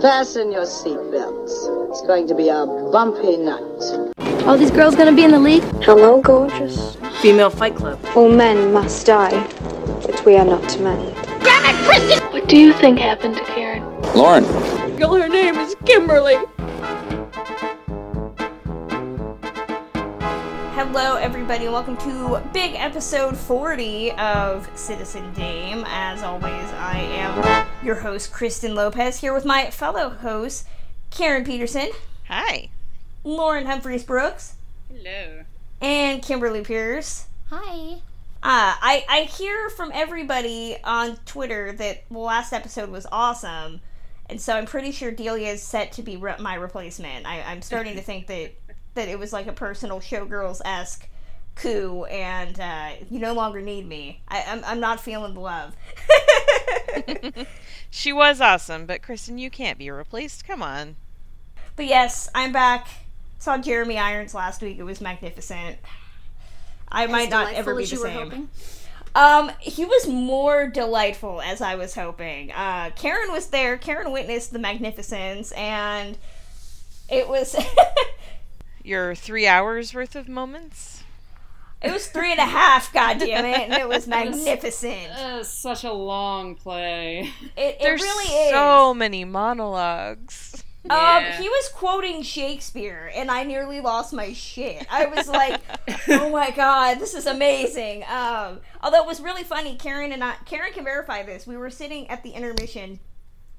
Fasten your seatbelts. It's going to be a bumpy night. All these girls gonna be in the league? Hello, gorgeous. Female Fight Club. All men must die, but we are not men. What do you think happened to Karen? Lauren. Girl, her name is Kimberly. Hello, everybody, and welcome to big episode 40 of Citizen Dame. As always, I am your host, Kristen Lopez, here with my fellow hosts, Karen Peterson, Hi. Lauren Humphries Brooks, Hello. and Kimberly Pierce. Hi. Uh, I, I hear from everybody on Twitter that the last episode was awesome, and so I'm pretty sure Delia is set to be re- my replacement. I, I'm starting to think that, that it was like a personal showgirls esque coup, and uh, you no longer need me. I, I'm, I'm not feeling the love. She was awesome, but Kristen, you can't be replaced. Come on. but yes, I'm back. Saw Jeremy Irons last week. It was magnificent. I might not ever be the same. Um, he was more delightful as I was hoping. Uh, Karen was there. Karen witnessed the magnificence, and it was Your three hours worth of moments? It was three and a half. God damn it! And it was magnificent. Uh, such a long play. It, it There's really is. so many monologues. Um, he was quoting Shakespeare, and I nearly lost my shit. I was like, "Oh my god, this is amazing!" Um, although it was really funny, Karen and I, Karen can verify this. We were sitting at the intermission,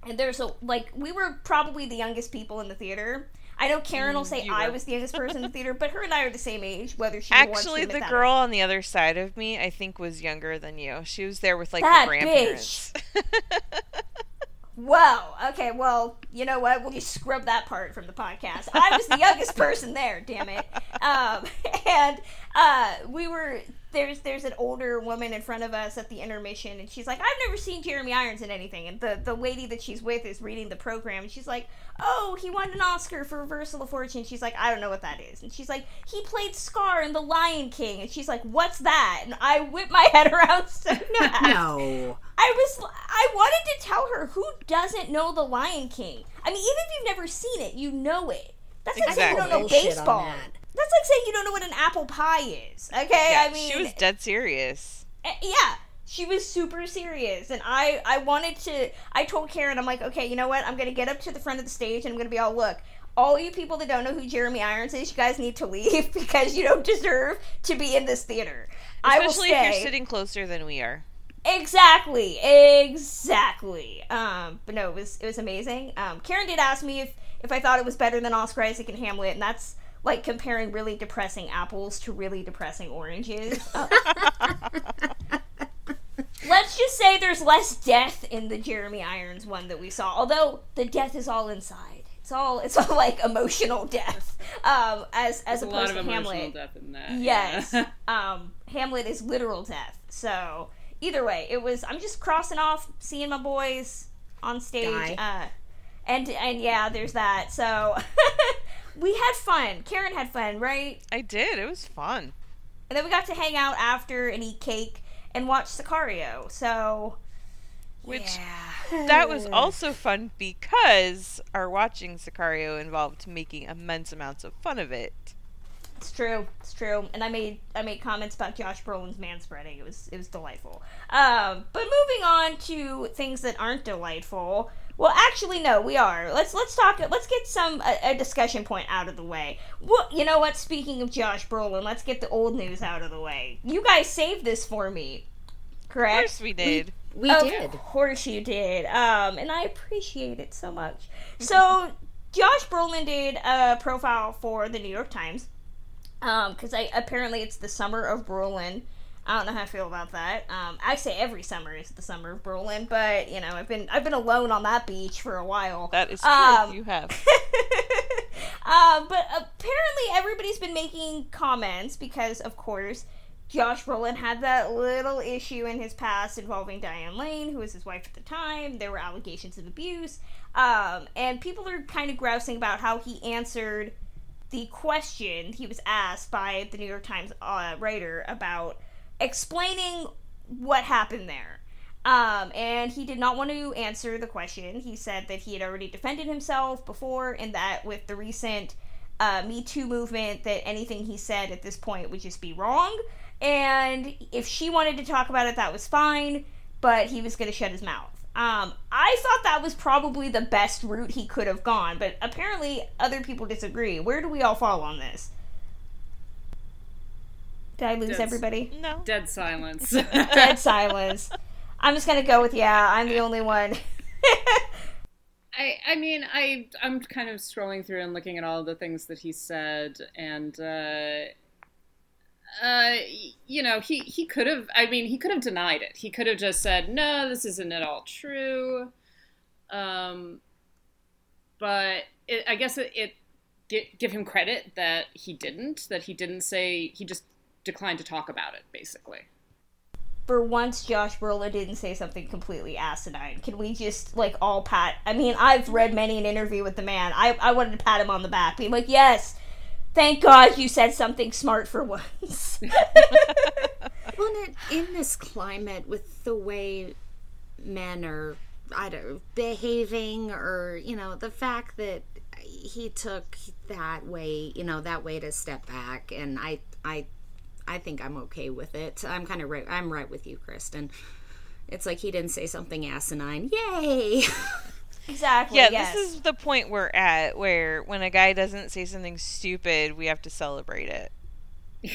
and there's a like we were probably the youngest people in the theater. I know Karen will say you I was the youngest person in the theater, but her and I are the same age. Whether she Actually, the girl on the other side of me, I think, was younger than you. She was there with like That the grandparents. Well, okay, well, you know what? We'll just scrub that part from the podcast. I was the youngest person there, damn it. Um, and uh, we were there's there's an older woman in front of us at the intermission, and she's like, "I've never seen Jeremy Irons in anything." And the the lady that she's with is reading the program, and she's like, "Oh, he won an Oscar for Reversal of Fortune." She's like, "I don't know what that is," and she's like, "He played Scar in The Lion King," and she's like, "What's that?" And I whip my head around so fast. No. I was I wanted to tell her who doesn't know the Lion King. I mean, even if you've never seen it, you know it. That's like saying you don't know Bullshit on baseball. That. That's like saying you don't know what an apple pie is. Okay, Yeah, I mean, she was dead serious. eh, yeah, she was super serious, and I I wanted to. I told Karen, I'm like, okay, you know what? I'm gonna get up to the front of the stage, and I'm gonna be all look. All you people that don't know who Jeremy Irons is, you guys need to leave because you don't deserve to be in this theater. I will Especially if you're sitting closer than we are. Exactly, exactly. Um, but no, it was it was amazing. Um, Karen did ask me if if I thought it was better than Oscar Isaac and Hamlet, and that's like comparing really depressing apples to really depressing oranges. Let's just say there's less death in the Jeremy Irons one that we saw, although the death is all inside. It's all it's all like emotional death. Um, as as There's a opposed lot of to emotional Hamlet. depth in that. Yes. yeah. um, Hamlet is literal death. So either way, it was. I'm just crossing off seeing my boys on stage. Uh, and and yeah, there's that. So we had fun. Karen had fun, right? I did. It was fun. And then we got to hang out after and eat cake and watch Sicario. So Which yeah. that was also fun because our watching Sicario involved making immense amounts of fun of it. It's true. It's true. And I made I made comments about Josh Brolin's manspreading. It was it was delightful. Um, but moving on to things that aren't delightful. Well, actually, no, we are. Let's let's talk. Let's get some a, a discussion point out of the way. Well, you know what? Speaking of Josh Brolin, let's get the old news out of the way. You guys saved this for me, Of correct? course we did. We of did. Of course you did. Um, and I appreciate it so much. So, Josh Brolin did a profile for the New York Times. Um, because I apparently it's the summer of Brolin. I don't know how I feel about that. Um, I say every summer is the summer of Brolin, but you know I've been I've been alone on that beach for a while. That is true. Um, you have. um, but apparently everybody's been making comments because, of course, Josh Brolin had that little issue in his past involving Diane Lane, who was his wife at the time. There were allegations of abuse. Um, and people are kind of grousing about how he answered the question he was asked by the New York Times uh, writer about explaining what happened there. Um, and he did not want to answer the question. He said that he had already defended himself before, and that with the recent uh, Me Too movement, that anything he said at this point would just be wrong. And if she wanted to talk about it, that was fine, but he was going to shut his mouth. Um, I thought that was probably the best route he could have gone, but apparently other people disagree. Where do we all fall on this? Did I lose Dead- everybody? No. Dead silence. Dead silence. I'm just gonna go with yeah. I'm the only one. I I mean I I'm kind of scrolling through and looking at all the things that he said and uh uh you know he he could have I mean he could have denied it. He could have just said no this isn't at all true. Um but it, I guess it, it give him credit that he didn't that he didn't say he just declined to talk about it basically. For once, Josh Brolin didn't say something completely asinine. Can we just like all pat? I mean, I've read many an interview with the man. I I wanted to pat him on the back, be like, yes. Thank God you said something smart for once. Well, in, in this climate, with the way men are, I don't know, behaving, or you know, the fact that he took that way, you know, that way to step back, and I, I, I think I'm okay with it. I'm kind of right. I'm right with you, Kristen. It's like he didn't say something asinine. Yay! exactly. Yeah, yes. this is the point we're at where when a guy doesn't say something stupid, we have to celebrate it.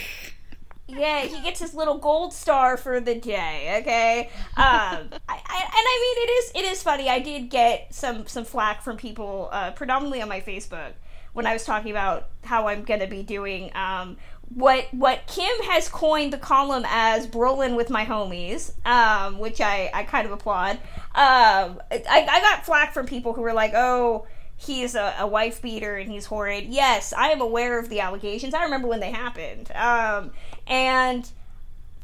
Yeah, he gets his little gold star for the day. Okay, um, I, I, and I mean it is it is funny. I did get some some flack from people, uh, predominantly on my Facebook, when I was talking about how I'm gonna be doing um, what what Kim has coined the column as Brolin with my homies, um, which I I kind of applaud. Um, I I got flack from people who were like, oh he's a, a wife beater and he's horrid. Yes, I am aware of the allegations. I remember when they happened. Um, and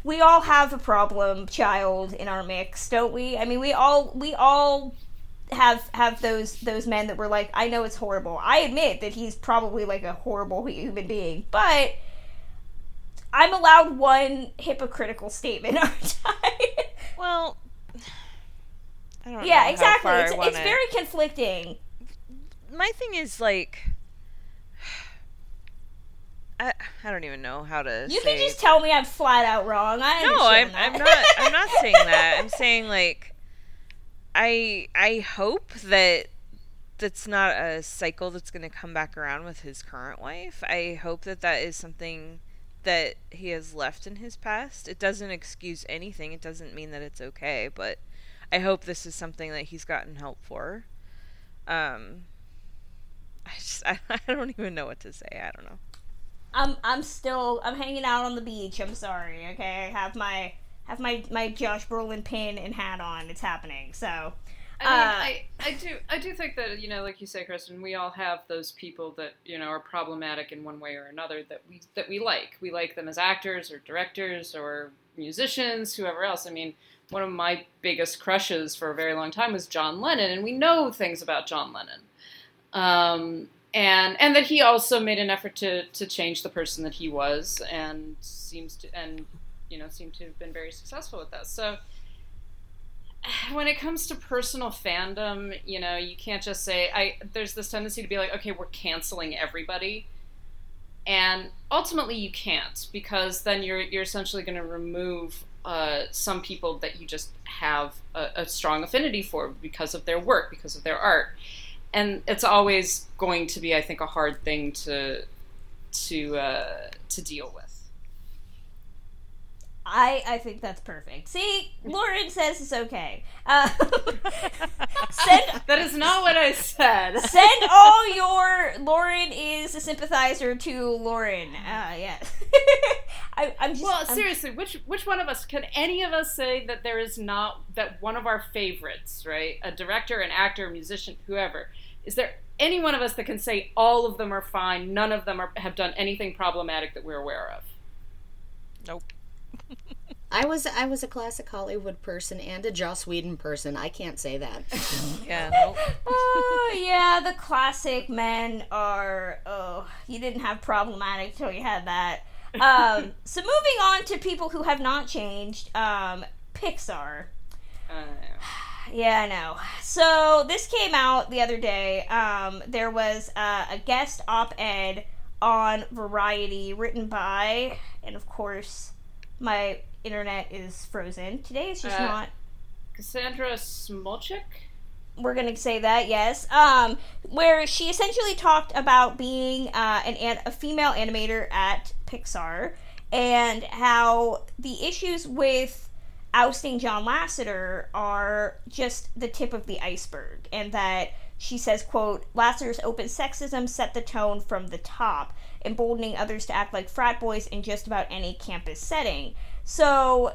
we all have a problem child in our mix, don't we? I mean, we all we all have have those those men that were like, I know it's horrible. I admit that he's probably like a horrible human being, but I'm allowed one hypocritical statement, aren't I? Well, I don't know. yeah, exactly. It's, it's very conflicting. My thing is like, I I don't even know how to. You say can just tell me I'm flat out wrong. I no, I'm. I'm not I'm not saying that. I'm saying like, I I hope that that's not a cycle that's going to come back around with his current wife. I hope that that is something that he has left in his past. It doesn't excuse anything. It doesn't mean that it's okay, but I hope this is something that he's gotten help for. Um I just I, I don't even know what to say. I don't know. I'm I'm still I'm hanging out on the beach. I'm sorry. Okay, I have my have my my Josh Brolin pin and hat on. It's happening. So. I mean, Uh, I, I do I do think that you know, like you say, Kristen, we all have those people that you know are problematic in one way or another that we that we like. We like them as actors or directors or musicians, whoever else. I mean, one of my biggest crushes for a very long time was John Lennon, and we know things about John Lennon. Um, and and that he also made an effort to to change the person that he was, and seems to and you know seemed to have been very successful with that. So when it comes to personal fandom, you know, you can't just say I there's this tendency to be like, okay, we're canceling everybody. And ultimately you can't because then you're you're essentially going to remove uh, some people that you just have a, a strong affinity for because of their work, because of their art. And it's always going to be, I think, a hard thing to to uh, to deal with. I I think that's perfect. See, Lauren says it's okay. Uh, send That is not what I said. send all your Lauren is a sympathizer to Lauren. Uh, yeah. I, I'm just. Well, I'm- seriously, which which one of us can any of us say that there is not that one of our favorites, right? A director, an actor, a musician, whoever. Is there any one of us that can say all of them are fine, none of them are, have done anything problematic that we're aware of? Nope. I was I was a classic Hollywood person and a Joss Whedon person. I can't say that. Yeah. Nope. Oh yeah, the classic men are. Oh, you didn't have problematic till you had that. Um, so moving on to people who have not changed. Um, Pixar. Yeah, I know. So this came out the other day. Um, there was uh, a guest op-ed on Variety written by, and of course, my internet is frozen. Today is just Uh, not. Cassandra Smolcic? We're gonna say that, yes. Um, where she essentially talked about being uh, an, an a female animator at Pixar and how the issues with ousting John Lasseter are just the tip of the iceberg, and that she says, "quote Lasseter's open sexism set the tone from the top, emboldening others to act like frat boys in just about any campus setting." So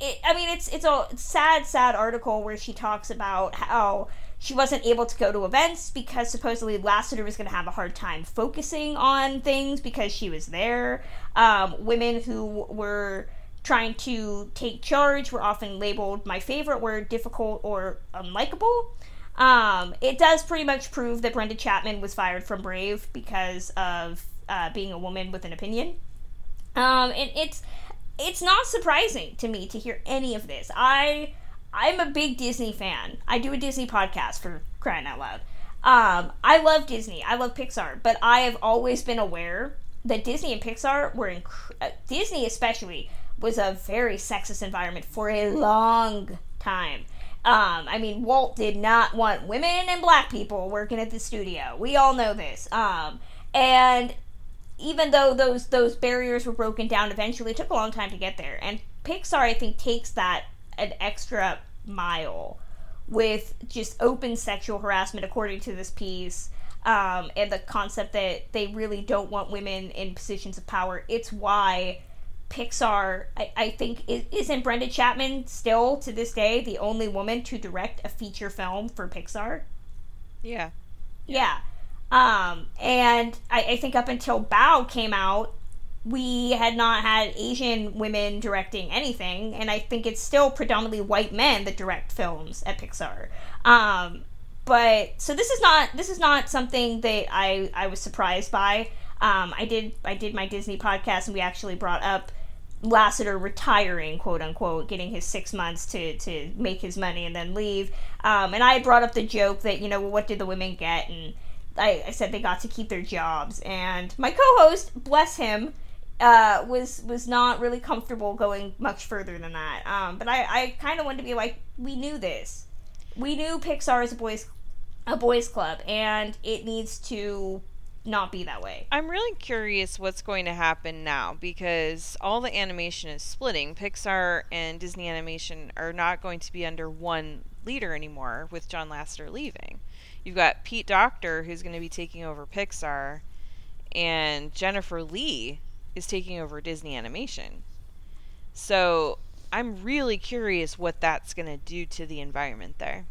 it, I mean, it's it's a sad, sad article where she talks about how she wasn't able to go to events because supposedly Lasseter was going to have a hard time focusing on things because she was there. Um, women who were trying to take charge were often labeled my favorite word difficult or unlikable. Um, it does pretty much prove that Brenda Chapman was fired from Brave because of uh, being a woman with an opinion. Um, and it's it's not surprising to me to hear any of this. I I'm a big Disney fan. I do a Disney podcast for crying out loud. Um, I love Disney. I love Pixar, but I have always been aware that Disney and Pixar were inc- uh, Disney especially was a very sexist environment for a long time. Um, I mean, Walt did not want women and black people working at the studio. We all know this. Um, and even though those those barriers were broken down eventually it took a long time to get there and pixar i think takes that an extra mile with just open sexual harassment according to this piece um, and the concept that they really don't want women in positions of power it's why pixar i, I think is, isn't brenda chapman still to this day the only woman to direct a feature film for pixar Yeah. yeah. Um, and I, I think up until Bao came out, we had not had Asian women directing anything, and I think it's still predominantly white men that direct films at Pixar. Um, but so this is not this is not something that I I was surprised by. Um, I did I did my Disney podcast, and we actually brought up Lasseter retiring, quote unquote, getting his six months to, to make his money and then leave. Um, and I had brought up the joke that, you know, what did the women get? And I, I said they got to keep their jobs. And my co host, bless him, uh, was was not really comfortable going much further than that. Um, but I, I kind of wanted to be like, we knew this. We knew Pixar is a boys a boys club, and it needs to not be that way. I'm really curious what's going to happen now because all the animation is splitting. Pixar and Disney Animation are not going to be under one leader anymore with John Lasseter leaving. You've got Pete Docter who's going to be taking over Pixar and Jennifer Lee is taking over Disney Animation. So, I'm really curious what that's going to do to the environment there.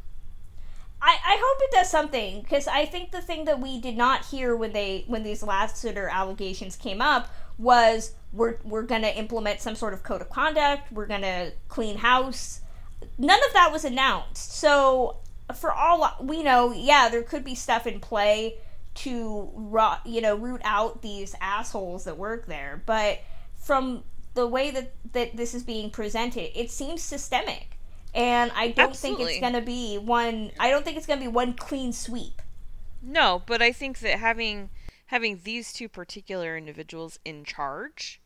I, I hope it does something because I think the thing that we did not hear when they when these Lasseter allegations came up was we're we're gonna implement some sort of code of conduct. We're gonna clean house. None of that was announced. So for all we know, yeah, there could be stuff in play to ro- you know root out these assholes that work there. But from the way that that this is being presented, it seems systemic and I don't Absolutely. think it's going to be one. I don't think it's going to be one clean sweep. No, but I think that having having these two particular individuals in charge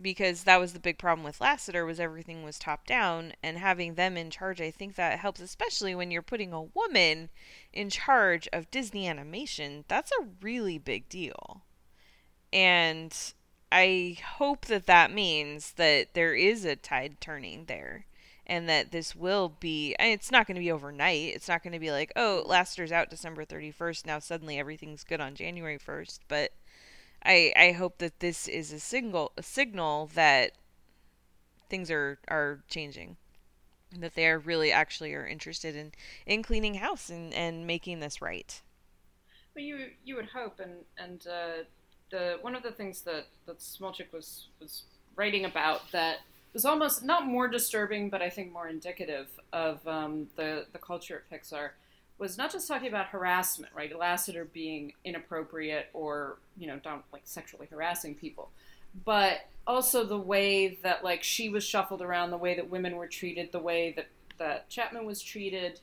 because that was the big problem with Lasseter was everything was top down and having them in charge I think that helps especially when you're putting a woman in charge of Disney animation that's a really big deal. And I hope that that means that there is a tide turning there and that this will be it's not going to be overnight. It's not going to be like oh Lasseter's out december 31st now suddenly everything's good on january 1st but i i hope that this is a signal a signal that things are are changing. And that they are really actually are interested in in cleaning house and and making this right. Well, you you would hope, and and uh, the one of the things that that Smolcic was was writing about that was almost not more disturbing, but I think more indicative of um, the the culture at Pixar was not just talking about harassment, right? Lasseter being inappropriate or you know, don't like sexually harassing people, but also the way that like she was shuffled around, the way that women were treated, the way that that Chapman was treated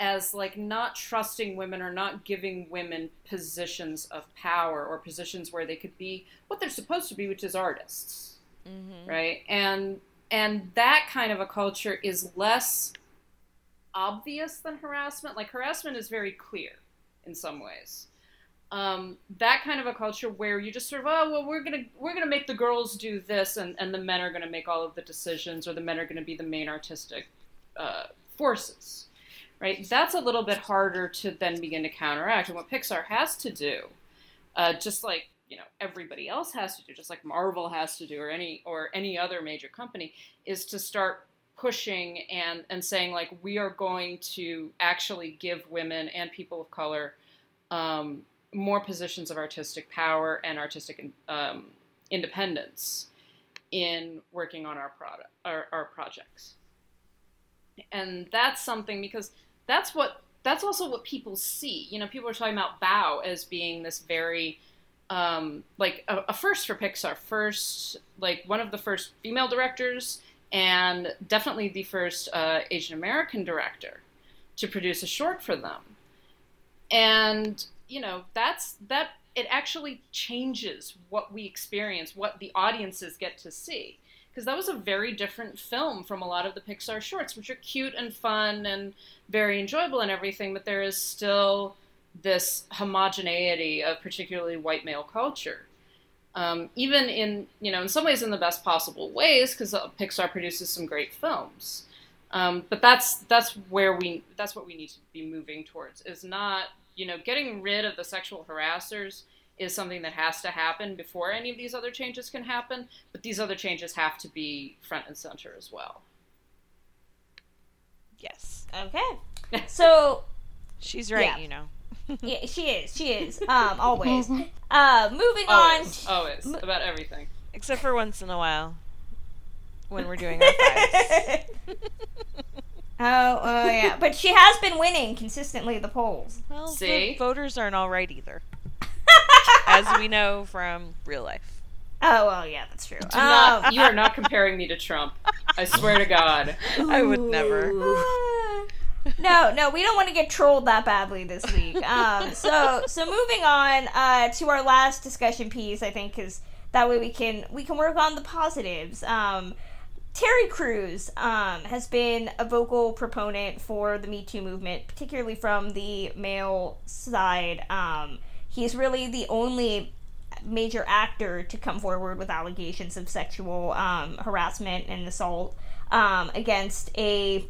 as like not trusting women or not giving women positions of power or positions where they could be what they're supposed to be, which is artists, Mm-hmm. right? And and that kind of a culture is less obvious than harassment. Like harassment is very clear in some ways. Um, that kind of a culture where you just sort of oh well we're gonna we're gonna make the girls do this and, and the men are gonna make all of the decisions or the men are gonna be the main artistic uh, forces right that's a little bit harder to then begin to counteract and what pixar has to do uh, just like you know everybody else has to do just like marvel has to do or any or any other major company is to start pushing and and saying like we are going to actually give women and people of color um, more positions of artistic power and artistic um, independence in working on our product our, our projects. And that's something because that's what that's also what people see. You know people are talking about bao as being this very um, like a, a first for pixar. First like one of the first female directors and definitely the first uh, asian american director to produce a short for them. And you know that's that it actually changes what we experience what the audiences get to see. Because that was a very different film from a lot of the pixar shorts which are cute and fun and very enjoyable and everything but there is still this homogeneity of particularly white male culture um, even in you know in some ways in the best possible ways because pixar produces some great films um, but that's that's where we that's what we need to be moving towards is not you know, getting rid of the sexual harassers is something that has to happen before any of these other changes can happen, but these other changes have to be front and center as well. Yes. Okay. So she's right, Yeah. you know. yeah, she is. She is. Um, always. Uh, moving Always, on. always, about everything. Except for once in a while when we're doing our fives. Oh, oh yeah, but she has been winning consistently the polls. Well, the See? voters aren't all right either. As we know from real life. Oh well, yeah, that's true. Do not, Um, you are not comparing me to Trump. I swear to God. I would never. No, no, we don't want to get trolled that badly this week. Um, so, so moving on uh, to our last discussion piece, I think, because that way we can we can work on the positives. Um, Terry Crews um, has been a vocal proponent for the Me Too movement, particularly from the male side. Um, he's really the only major actor to come forward with allegations of sexual um, harassment and assault um, against a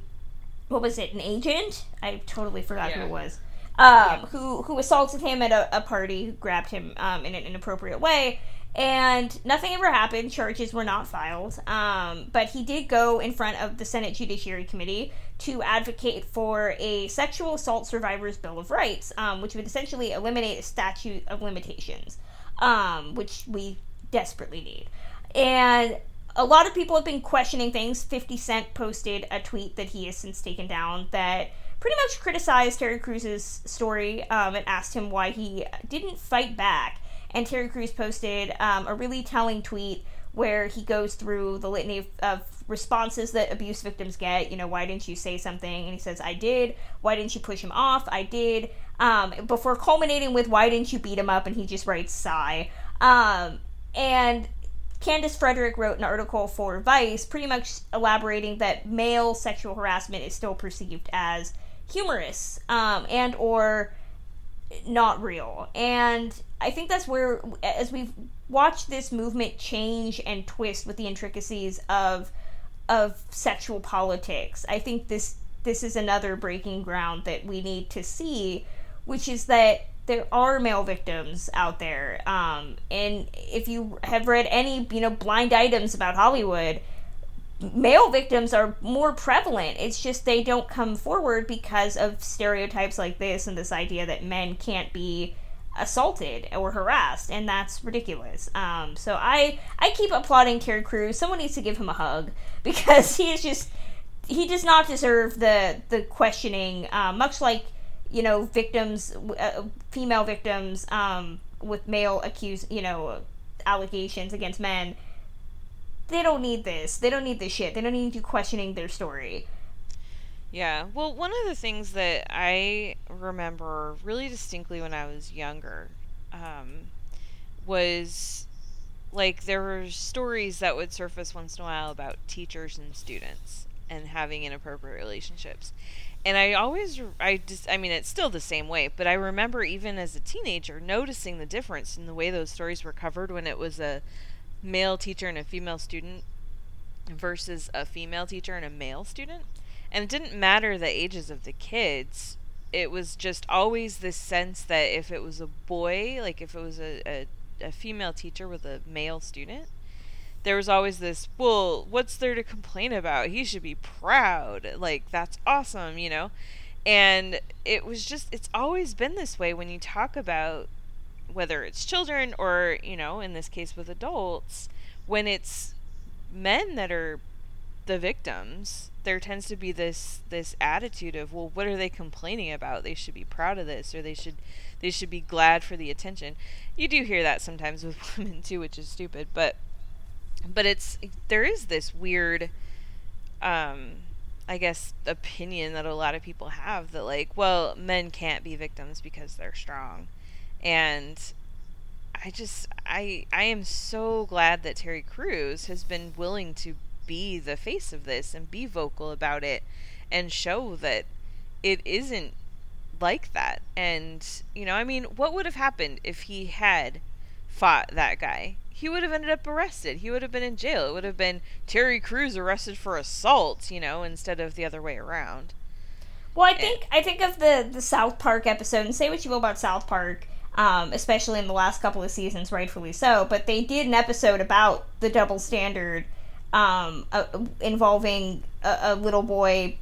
what was it, an agent? I totally forgot who it was. Um, who who assaulted him at a, a party, who grabbed him um, in an inappropriate way, and nothing ever happened. Charges were not filed. Um, but he did go in front of the Senate Judiciary Committee to advocate for a sexual assault survivors bill of rights, um, which would essentially eliminate a statute of limitations, um, which we desperately need. And a lot of people have been questioning things. 50 Cent posted a tweet that he has since taken down that pretty much criticized Terry Crews' story um, and asked him why he didn't fight back. And Terry Crews posted um, a really telling tweet where he goes through the litany of, of responses that abuse victims get. You know, why didn't you say something? And he says, I did. Why didn't you push him off? I did. Um, before culminating with, why didn't you beat him up? And he just writes, sigh. Um, and Candace Frederick wrote an article for Vice, pretty much elaborating that male sexual harassment is still perceived as humorous um, and or not real. And I think that's where, as we've watched this movement change and twist with the intricacies of of sexual politics, I think this this is another breaking ground that we need to see, which is that there are male victims out there. Um, and if you have read any, you know, blind items about Hollywood, male victims are more prevalent. It's just they don't come forward because of stereotypes like this and this idea that men can't be assaulted or harassed, and that's ridiculous. Um, so I I keep applauding Terry Crews. Someone needs to give him a hug because he is just he does not deserve the the questioning. Uh, much like you know victims, uh, female victims um, with male accused, you know allegations against men they don't need this. They don't need this shit. They don't need you questioning their story. Yeah. Well, one of the things that I remember really distinctly when I was younger um, was like there were stories that would surface once in a while about teachers and students and having inappropriate relationships. And I always, I just, I mean, it's still the same way, but I remember even as a teenager noticing the difference in the way those stories were covered when it was a male teacher and a female student versus a female teacher and a male student. And it didn't matter the ages of the kids. It was just always this sense that if it was a boy, like if it was a, a, a female teacher with a male student, there was always this, well, what's there to complain about? He should be proud. Like, that's awesome, you know? And it was just, it's always been this way when you talk about whether it's children or, you know, in this case with adults, when it's men that are the victims, there tends to be this this attitude of, well, what are they complaining about? They should be proud of this or they should they should be glad for the attention. You do hear that sometimes with women too, which is stupid, but but it's there is this weird um I guess opinion that a lot of people have that like, well, men can't be victims because they're strong. And I just I I am so glad that Terry Crews has been willing to be the face of this and be vocal about it and show that it isn't like that. And you know, I mean, what would have happened if he had fought that guy? He would have ended up arrested. He would have been in jail. It would have been Terry Crews arrested for assault, you know, instead of the other way around. Well, I think I think of the the South Park episode, and say what you will about South Park, um, especially in the last couple of seasons, rightfully so. But they did an episode about the double standard um, uh, involving a, a, little boy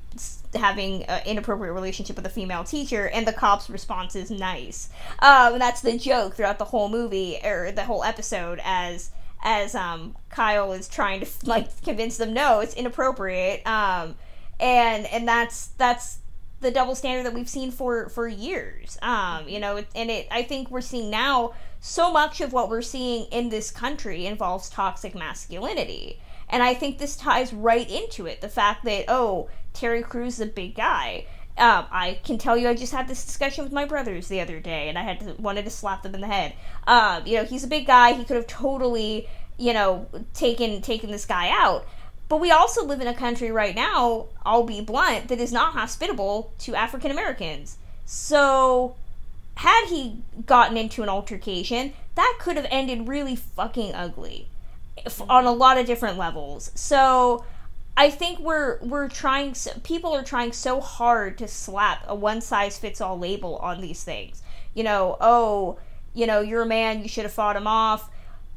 having an inappropriate relationship with a female teacher, and the cop's response is nice. Um, that's the joke throughout the whole movie or the whole episode as as um, Kyle is trying to like convince them no, it's inappropriate. Um, and and that's that's the double standard that we've seen for for years. Um, you know, and it I think we're seeing now so much of what we're seeing in this country involves toxic masculinity. And I think this ties right into it. The fact that, oh, Terry Crews is a big guy. Um, I can tell you, I just had this discussion with my brothers the other day, and I had to, wanted to slap them in the head. Um, you know, he's a big guy. He could have totally, you know, taken taken this guy out. But we also live in a country right now, I'll be blunt, that is not hospitable to African Americans. So, had he gotten into an altercation, that could have ended really fucking ugly on a lot of different levels. So, I think we're we're trying people are trying so hard to slap a one size fits all label on these things. You know, oh, you know, you're a man, you should have fought him off.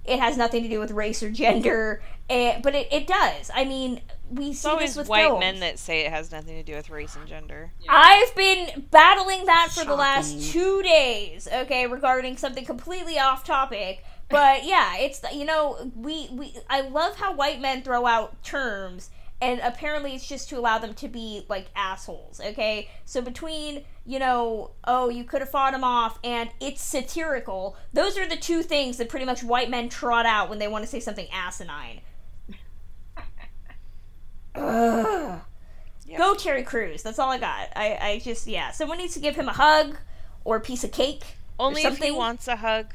It has nothing to do with race or gender, and, but it, it does. I mean, we it's see always this with white films. men that say it has nothing to do with race and gender. I've been battling that for the last two days, okay, regarding something completely off topic. But yeah, it's you know we we I love how white men throw out terms, and apparently it's just to allow them to be like assholes. Okay, so between you know oh you could have fought him off and it's satirical, those are the two things that pretty much white men trot out when they want to say something asinine. Ugh. Go Terry Crews. That's all I got. I, I just yeah. Someone needs to give him a hug or a piece of cake. Only if he wants a hug.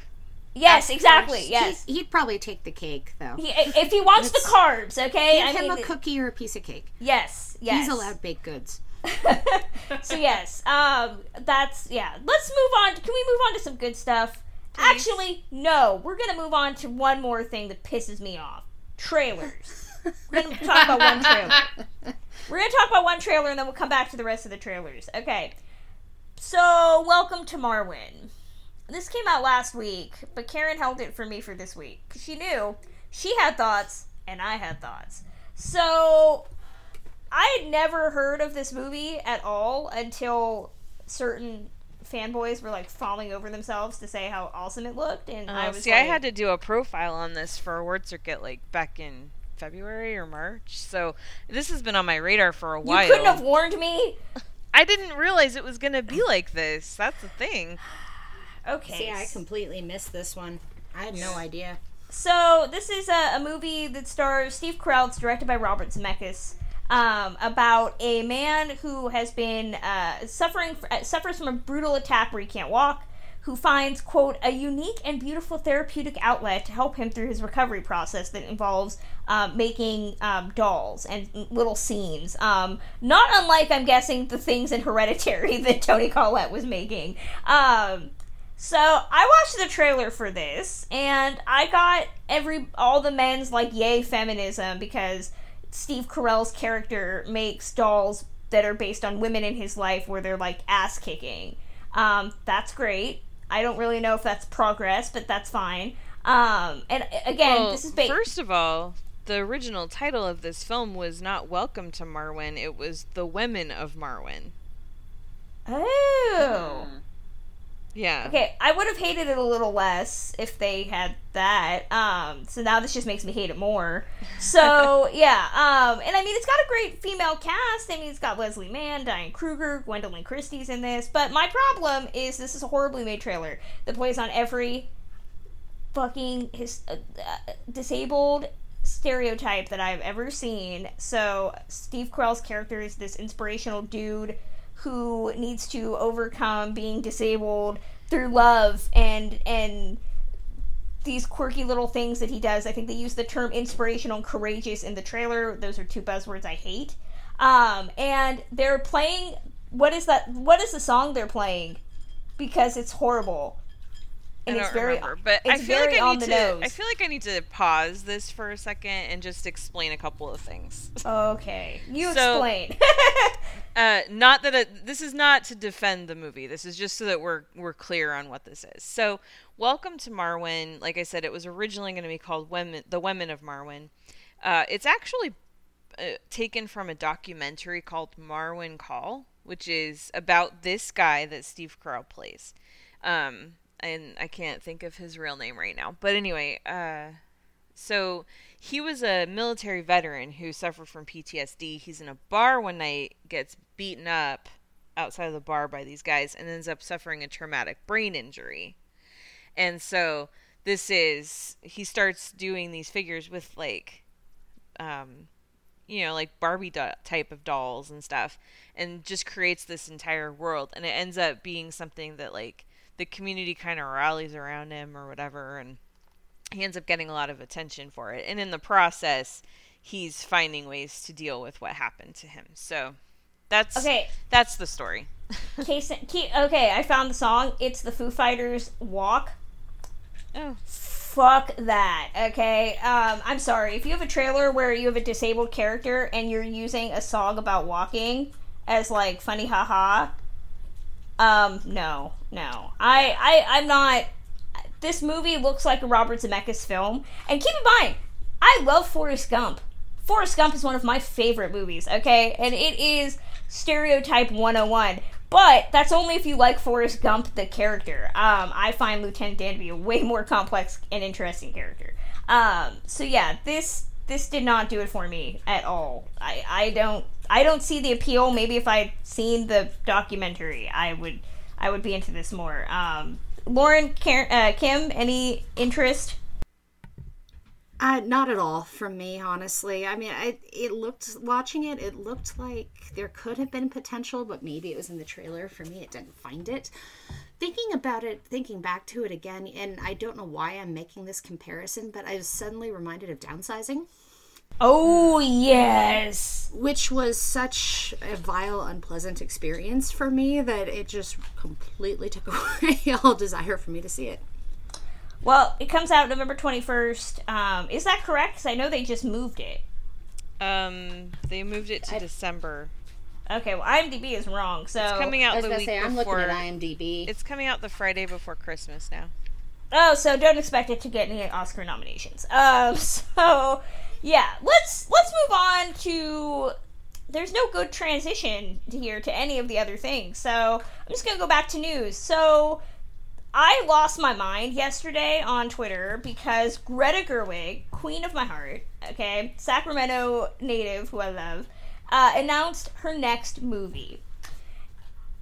Yes, exactly. course. Yes. He, would probably take the cake, though. He, if he wants the carbs, okay. Give I him mean, a cookie or a piece of cake. Yes. Yes. He's allowed baked goods. so yes, um, that's yeah. Let's move on. Can we move on to some good stuff? Actually, no. We're gonna move on to one more thing that pisses me off: trailers. We're gonna talk about one trailer. We're gonna talk about one trailer, and then we'll come back to the rest of the trailers. Okay. So, welcome to Marwen. This came out last week, but Karen held it for me for this week because she knew she had thoughts and I had thoughts. So, I had never heard of this movie at all until certain fanboys were like falling over themselves to say how awesome it looked, and I Oh, was see, like, I had to do a profile on this for Awards Circuit like back in February or March. So this has been on my radar for a while. you couldn't have warned me. I didn't realize it was gonna be like this. That's the thing. Okay. See, I completely missed this one. I had no idea. So this is a, a movie that stars Steve Carell. It's directed by Robert Zemeckis. um, about a man who has been uh, suffering uh, suffers from a brutal attack where he can't walk who finds, quote, a unique and beautiful therapeutic outlet to help him through his recovery process that involves um, making um, dolls and little scenes. Um, not unlike, I'm guessing, the things in Hereditary that Toni Collette was making. Um, so I watched the trailer for this, and I got every all the men's like yay feminism because Steve Carell's character makes dolls that are based on women in his life where they're like ass kicking. Um, that's great. I don't really know if that's progress, but that's fine. Um, and again, well, this is based. First of all, the original title of this film was not "Welcome to Marwen." It was "The Women of Marwen." Oh. Mm. Yeah. Okay, I would have hated it a little less if they had that. Um, so now this just makes me hate it more. So yeah, um, and I mean it's got a great female cast. I mean it's got Leslie Mann, Diane Kruger, Gwendoline Christie's in this. But my problem is this is a horribly made trailer that plays on every fucking his uh, uh, disabled stereotype that I've ever seen. So Steve Carell's character is this inspirational dude who needs to overcome being disabled through love and and these quirky little things that he does. I think they use the term inspirational and courageous in the trailer. Those are two buzzwords I hate. Um, and they're playing what is that what is the song they're playing? Because it's horrible and I it's very remember, but I feel like I need to nose. I feel like I need to pause this for a second and just explain a couple of things. Okay, you so, explain. uh, not that it, this is not to defend the movie. This is just so that we're we're clear on what this is. So, Welcome to Marwen. Like I said, it was originally going to be called Women, The Women of Marwen. Uh, it's actually uh, taken from a documentary called Marwencol, which is about this guy that Steve Carell plays. Um, and I can't think of his real name right now. But anyway, uh, so he was a military veteran who suffered from PTSD. He's in a bar one night, gets beaten up outside of the bar by these guys, and ends up suffering a traumatic brain injury. And so this is he starts doing these figures with like, um, you know, like Barbie do- type of dolls and stuff, and just creates this entire world. And it ends up being something that like the community kind of rallies around him or whatever and he ends up getting a lot of attention for it. And in the process he's finding ways to deal with what happened to him. So that's okay. that's the story. Case, okay i found the song it's the foo fighters walk. Oh. Fuck that okay? Um, i'm sorry if you have a trailer where you have a disabled character and you're using a song about walking as like funny haha um, no, no. I, I, I'm not. This movie looks like a Robert Zemeckis film, and keep in mind, I love Forrest Gump. Forrest Gump is one of my favorite movies. Okay, and it is stereotype 101. But that's only if you like Forrest Gump, the character. Um, I find Lieutenant Dan to be a way more complex and interesting character. Um, so yeah, this this did not do it for me at all. I, I don't I don't see the appeal. Maybe if I'd seen the documentary, I would I would be into this more. Um, Lauren, Karen, uh, Kim, any interest? Uh, not at all from me, honestly. I mean, I, it looked watching it. It looked like there could have been potential, but maybe it was in the trailer. For me, it didn't find it. Thinking about it, thinking back to it again, and I don't know why I'm making this comparison, but I was suddenly reminded of downsizing. Oh, yes. Which was such a vile, unpleasant experience for me that it just completely took away all desire for me to see it. Well, it comes out November 21st. Um, is that correct? Because I know they just moved it. Um, they moved it to I... December. Okay, well, IMDb is wrong, so it's coming out the week say, before. I'm looking at IMDb. It's coming out the Friday before Christmas now. Oh, so don't expect it to get any Oscar nominations. Um, so yeah, let's let's move on to there's no good transition here to any of the other things. So I'm just gonna go back to news. So I lost my mind yesterday on Twitter because Greta Gerwig, queen of my heart, okay, Sacramento native who I love, uh, announced her next movie.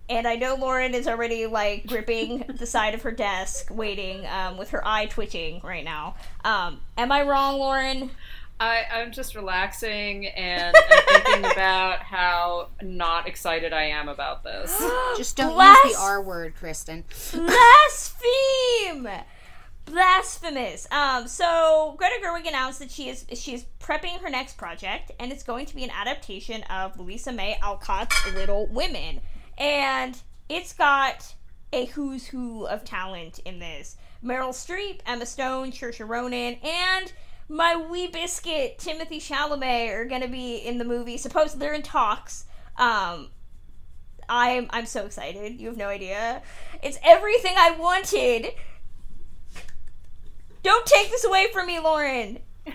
And I know Lauren is already like gripping the side of her desk, waiting um, with her eye twitching right now. Um, am I wrong, Lauren? I, I'm just relaxing and I'm thinking about how not excited I am about this. Just don't Blas- use the R word, Kristen. Blaspheme! Blasphemous. Um, so Greta Gerwig announced that she is she is prepping her next project, and it's going to be an adaptation of Louisa May Alcott's Little Women, and it's got a who's who of talent in this: Meryl Streep, Emma Stone, Saoirse Ronan, and my wee biscuit Timothy Chalamet are going to be in the movie. Supposedly they're in talks. Um, I'm I'm so excited. You have no idea. It's everything I wanted. Don't take this away from me, Lauren.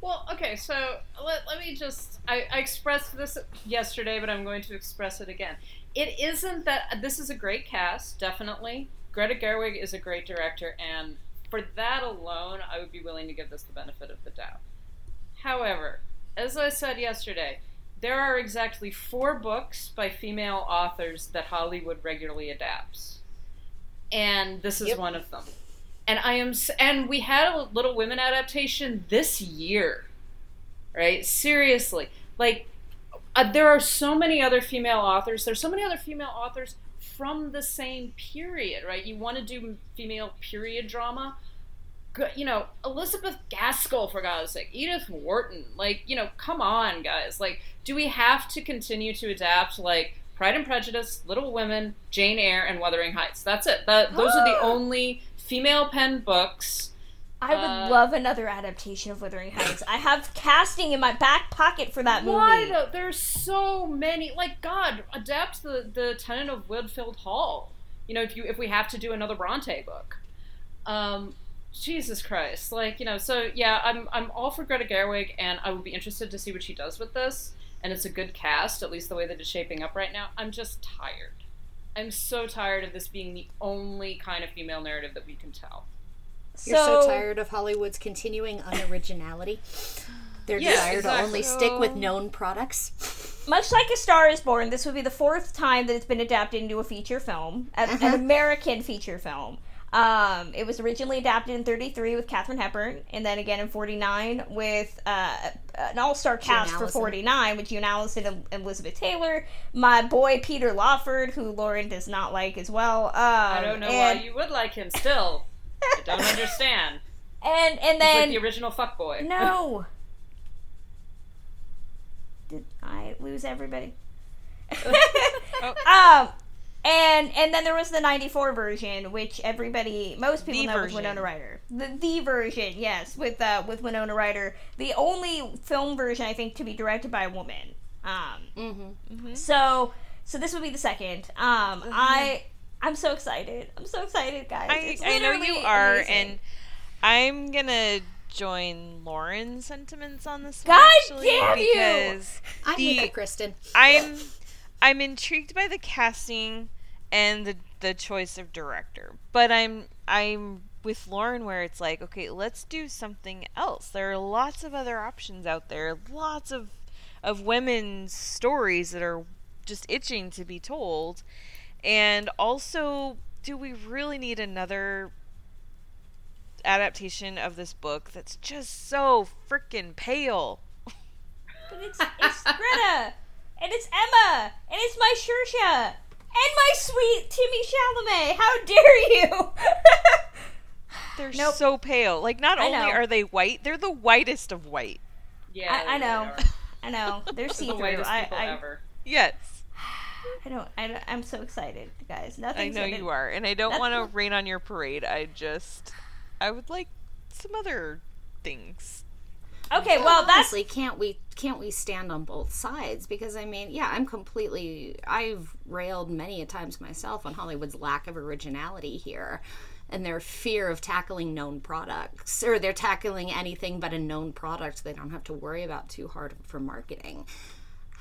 Well, okay, so let, let me just. I, I expressed this yesterday, but I'm going to express it again. It isn't that. This is a great cast, definitely. Greta Gerwig is a great director, and for that alone, I would be willing to give this the benefit of the doubt. However, as I said yesterday, there are exactly four books by female authors that Hollywood regularly adapts. And this is Yep. one of them. And I am and we had a Little Women adaptation this year. Right? Seriously. Like uh, there are so many other female authors. There's so many other female authors from the same period, right? You want to do female period drama? You know, Elizabeth Gaskell, for God's sake, Edith Wharton. Like, you know, come on, guys. Like, do we have to continue to adapt, like, Pride and Prejudice, Little Women, Jane Eyre, and Wuthering Heights? That's it. That, those are the ah. only female pen books. I would Uh, love another adaptation of Wuthering Heights. I have casting in my back pocket for that movie. Why though? There's so many. Like God, adapt the the Tenant of Wildfell Hall. You know, if you if we have to do another Bronte book, um, Jesus Christ, like you know. So yeah, I'm I'm all for Greta Gerwig, and I would be interested to see what she does with this. And it's a good cast, at least the way that it's shaping up right now. I'm just tired. I'm so tired of this being the only kind of female narrative that we can tell. You're so, tired of Hollywood's continuing unoriginality. Their Yeah, desire to only stick with known products. Much like A Star is Born, this would be the fourth time that it's been adapted into a feature film, a- an American feature film. Um, it was originally adapted in 33 with Katharine Hepburn, and then again in 49 with uh, an all-star cast for 49 with June Allyson and Elizabeth Taylor, my boy Peter Lawford, who Lauren does not like as well. Um, I don't know and, why you would like him still. I don't understand. And and He's like then the original fuckboy. no. Did I lose everybody? um, and and then there was the '94 version, which everybody, most people The know version. Winona Ryder. The the version, yes, with uh with Winona Ryder, the only film version I think to be directed by a woman. Um, Mm-hmm. so so this would be the second. Um, I I'm so excited. I'm so excited, guys. I, It's I know you are, amazing. and I'm gonna join Lauren's sentiments on this God one actually damn you! because I'm the with you, Kristen. I'm I'm intrigued by the casting and the the choice of director, but I'm I'm with Lauren where it's like, okay, let's do something else. There are lots of other options out there, lots of of women's stories that are just itching to be told. And also, do we really need another adaptation of this book that's just so freaking pale? But it's it's Greta, and it's Emma, and it's my Saoirse, and my sweet Timmy Chalamet. How dare you? They're Nope. so pale. Like, not I only know. are they white, they're the whitest of white. Yeah, I, I know. I know. They're see the through. whitest I, people I, ever. Yes, I don't. I, I'm so excited, guys. I know gonna- you are. And I don't want to rain on your parade. I just. I would like some other things. Okay, well that's honestly, can't we can't we stand on both sides? Because I mean, yeah, I'm completely. I've railed many a times myself on Hollywood's lack of originality here, and their fear of tackling known products, or they're tackling anything but a known product they don't have to worry about too hard for marketing.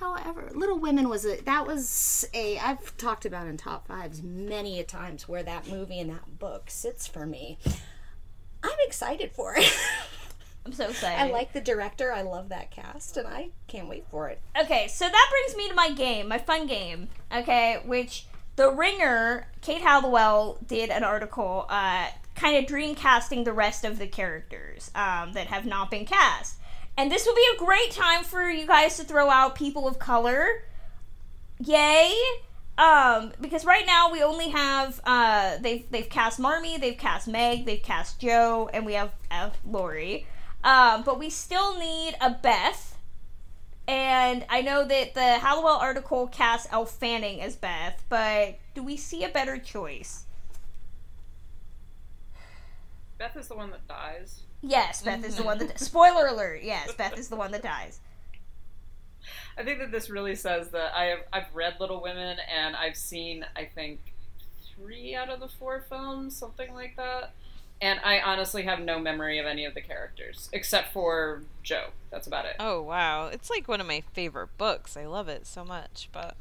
However, Little Women was a that was a I've talked about in top fives many a times where that movie and that book sits for me. I'm excited for it. I'm so excited. I like the director. I love that cast, and I can't wait for it. Okay, so that brings me to my game, my fun game. Okay, which the Ringer, Kate Halliwell did an article, uh, kind of dream casting the rest of the characters um, that have not been cast. And this would be a great time for you guys to throw out people of color. Yay! Um, because right now we only have uh they've they've cast Marmee, they've cast Meg, they've cast Jo, and we have uh, Laurie. Um, but we still need a Beth. And I know that the Halliwell article casts Elle Fanning as Beth, but do we see a better choice? Beth is the one that dies. Yes, Beth is the one that. Mm-hmm. Spoiler alert! Yes, Beth is the one that dies. I think that this really says that I have I've read Little Women and I've seen I think three out of the four films, something like that. And I honestly have no memory of any of the characters except for Jo. That's about it. Oh wow, it's like one of my favorite books. I love it so much, but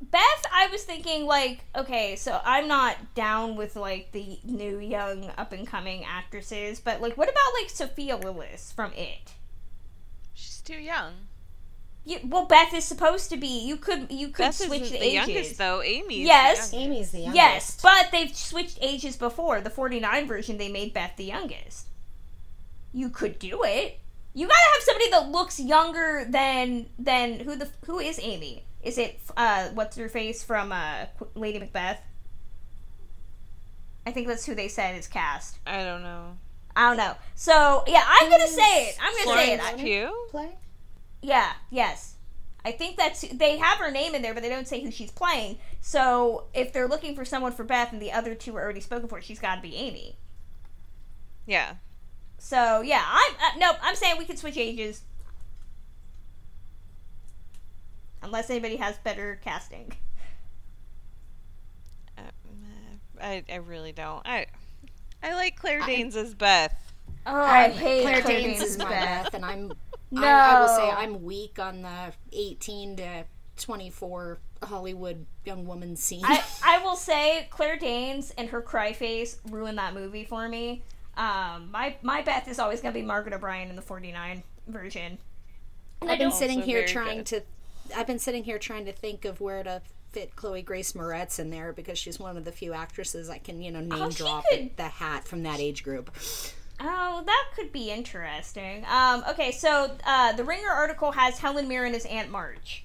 Beth, I was thinking like, okay, so I'm not down with like the new young up and coming actresses, but like, what about like Sophia Lillis from It? she's too young. You, well, Beth is supposed to be. You could you could Beth switch isn't the, the ages. youngest though. Amy's Yes. the youngest. Amy's the youngest. Yes, but they've switched ages before. The 49 version, they made Beth the youngest. You could do it. You gotta have somebody that looks younger than than who the who is Amy? Is it uh what's her face from uh Lady Macbeth? I think that's who they said is cast. I don't know. I don't know. So yeah, I'm gonna say it. I'm gonna say it. Florence I- Pugh. Play? yeah, yes. I think that's they have her name in there, but they don't say who she's playing. So if they're looking for someone for Beth and the other two are already spoken for, she's got to be Amy. Yeah. So yeah, I'm uh, nope. I'm saying we can switch ages, unless anybody has better casting. Uh, I I really don't. I I like Claire Danes as Beth. Oh, I, I- hate Claire Claire Danes Danes is my Beth. Beth, and I'm. No, I, I will say I'm weak on the 18 to 24 Hollywood young woman scene. I, I will say Claire Danes and her cry face ruined that movie for me. Um, my my Beth is always gonna be Margaret O'Brien in the '49 version. And I I've been sitting here trying good. to. I've been sitting here trying to think of where to fit Chloe Grace Moretz in there because she's one of the few actresses I can, you know, name Oh, drop could- the hat from that age group. Oh, that could be interesting. Um, okay, so uh, the Ringer article has Helen Mirren as Aunt March.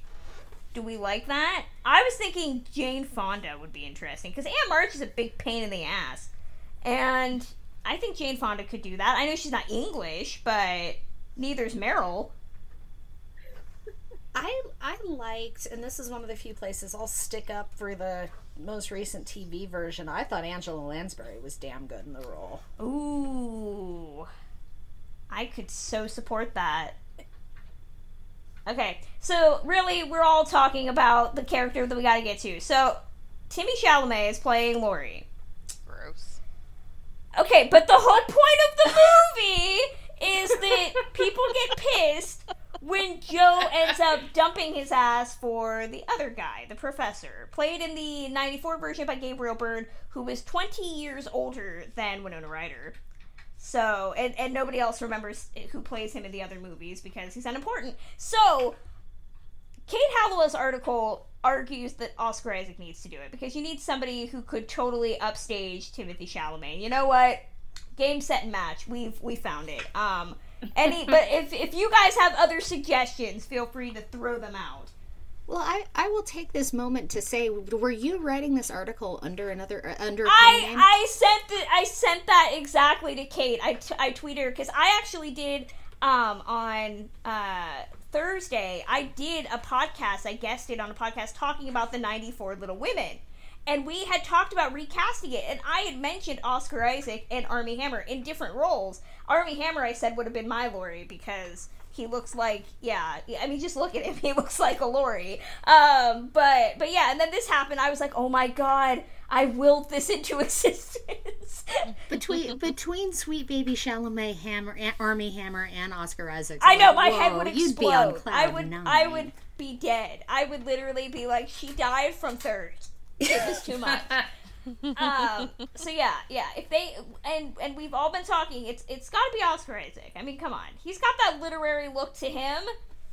Do we like that? I was thinking Jane Fonda would be interesting because Aunt March is a big pain in the ass, and I think Jane Fonda could do that. I know she's not English, but neither's Meryl. I I liked, and this is one of the few places I'll stick up for the most recent TV version. I thought Angela Lansbury was damn good in the role. Ooh. I could so support that. Okay, so really, we're all talking about the character that we gotta get to. So, Timmy Chalamet is playing Laurie. Gross. Okay, but the whole point of the movie is that people get pissed when Jo ends up dumping his ass for the other guy, the professor, played in the 94 version by Gabriel Byrne, who was 20 years older than Winona Ryder. So, and, and nobody else remembers who plays him in the other movies because he's unimportant. So, Kate Halliwell's article argues that Oscar Isaac needs to do it because you need somebody who could totally upstage Timothy Chalamet. You know what? Game, set, and match. We've we found it. Um, any, but if if you guys have other suggestions, feel free to throw them out. Well, I, I will take this moment to say, were you writing this article under another uh, under I name? I sent the, I sent that exactly to Kate. I, t- I tweeted her because I actually did um on uh Thursday. I did a podcast. I guested on a podcast talking about the '94 Little Women, and we had talked about recasting it. And I had mentioned Oscar Isaac and Armie Hammer in different roles. Armie Hammer, I said, would have been my Laurie because he looks like yeah i mean just look at him he looks like a Laurie. um but but yeah and then this happened i was like oh my god i willed this into existence between between Sweet Baby Chalamet, Hammer, Armie Hammer, and Oscar Isaac. i know like, my head would You'd be on cloud i would nine. i would be dead i would literally be like she died from thirst it was too much um, so yeah, yeah. If they and and we've all been talking, it's it's got to be Oscar Isaac. I mean, come on, he's got that literary look to him.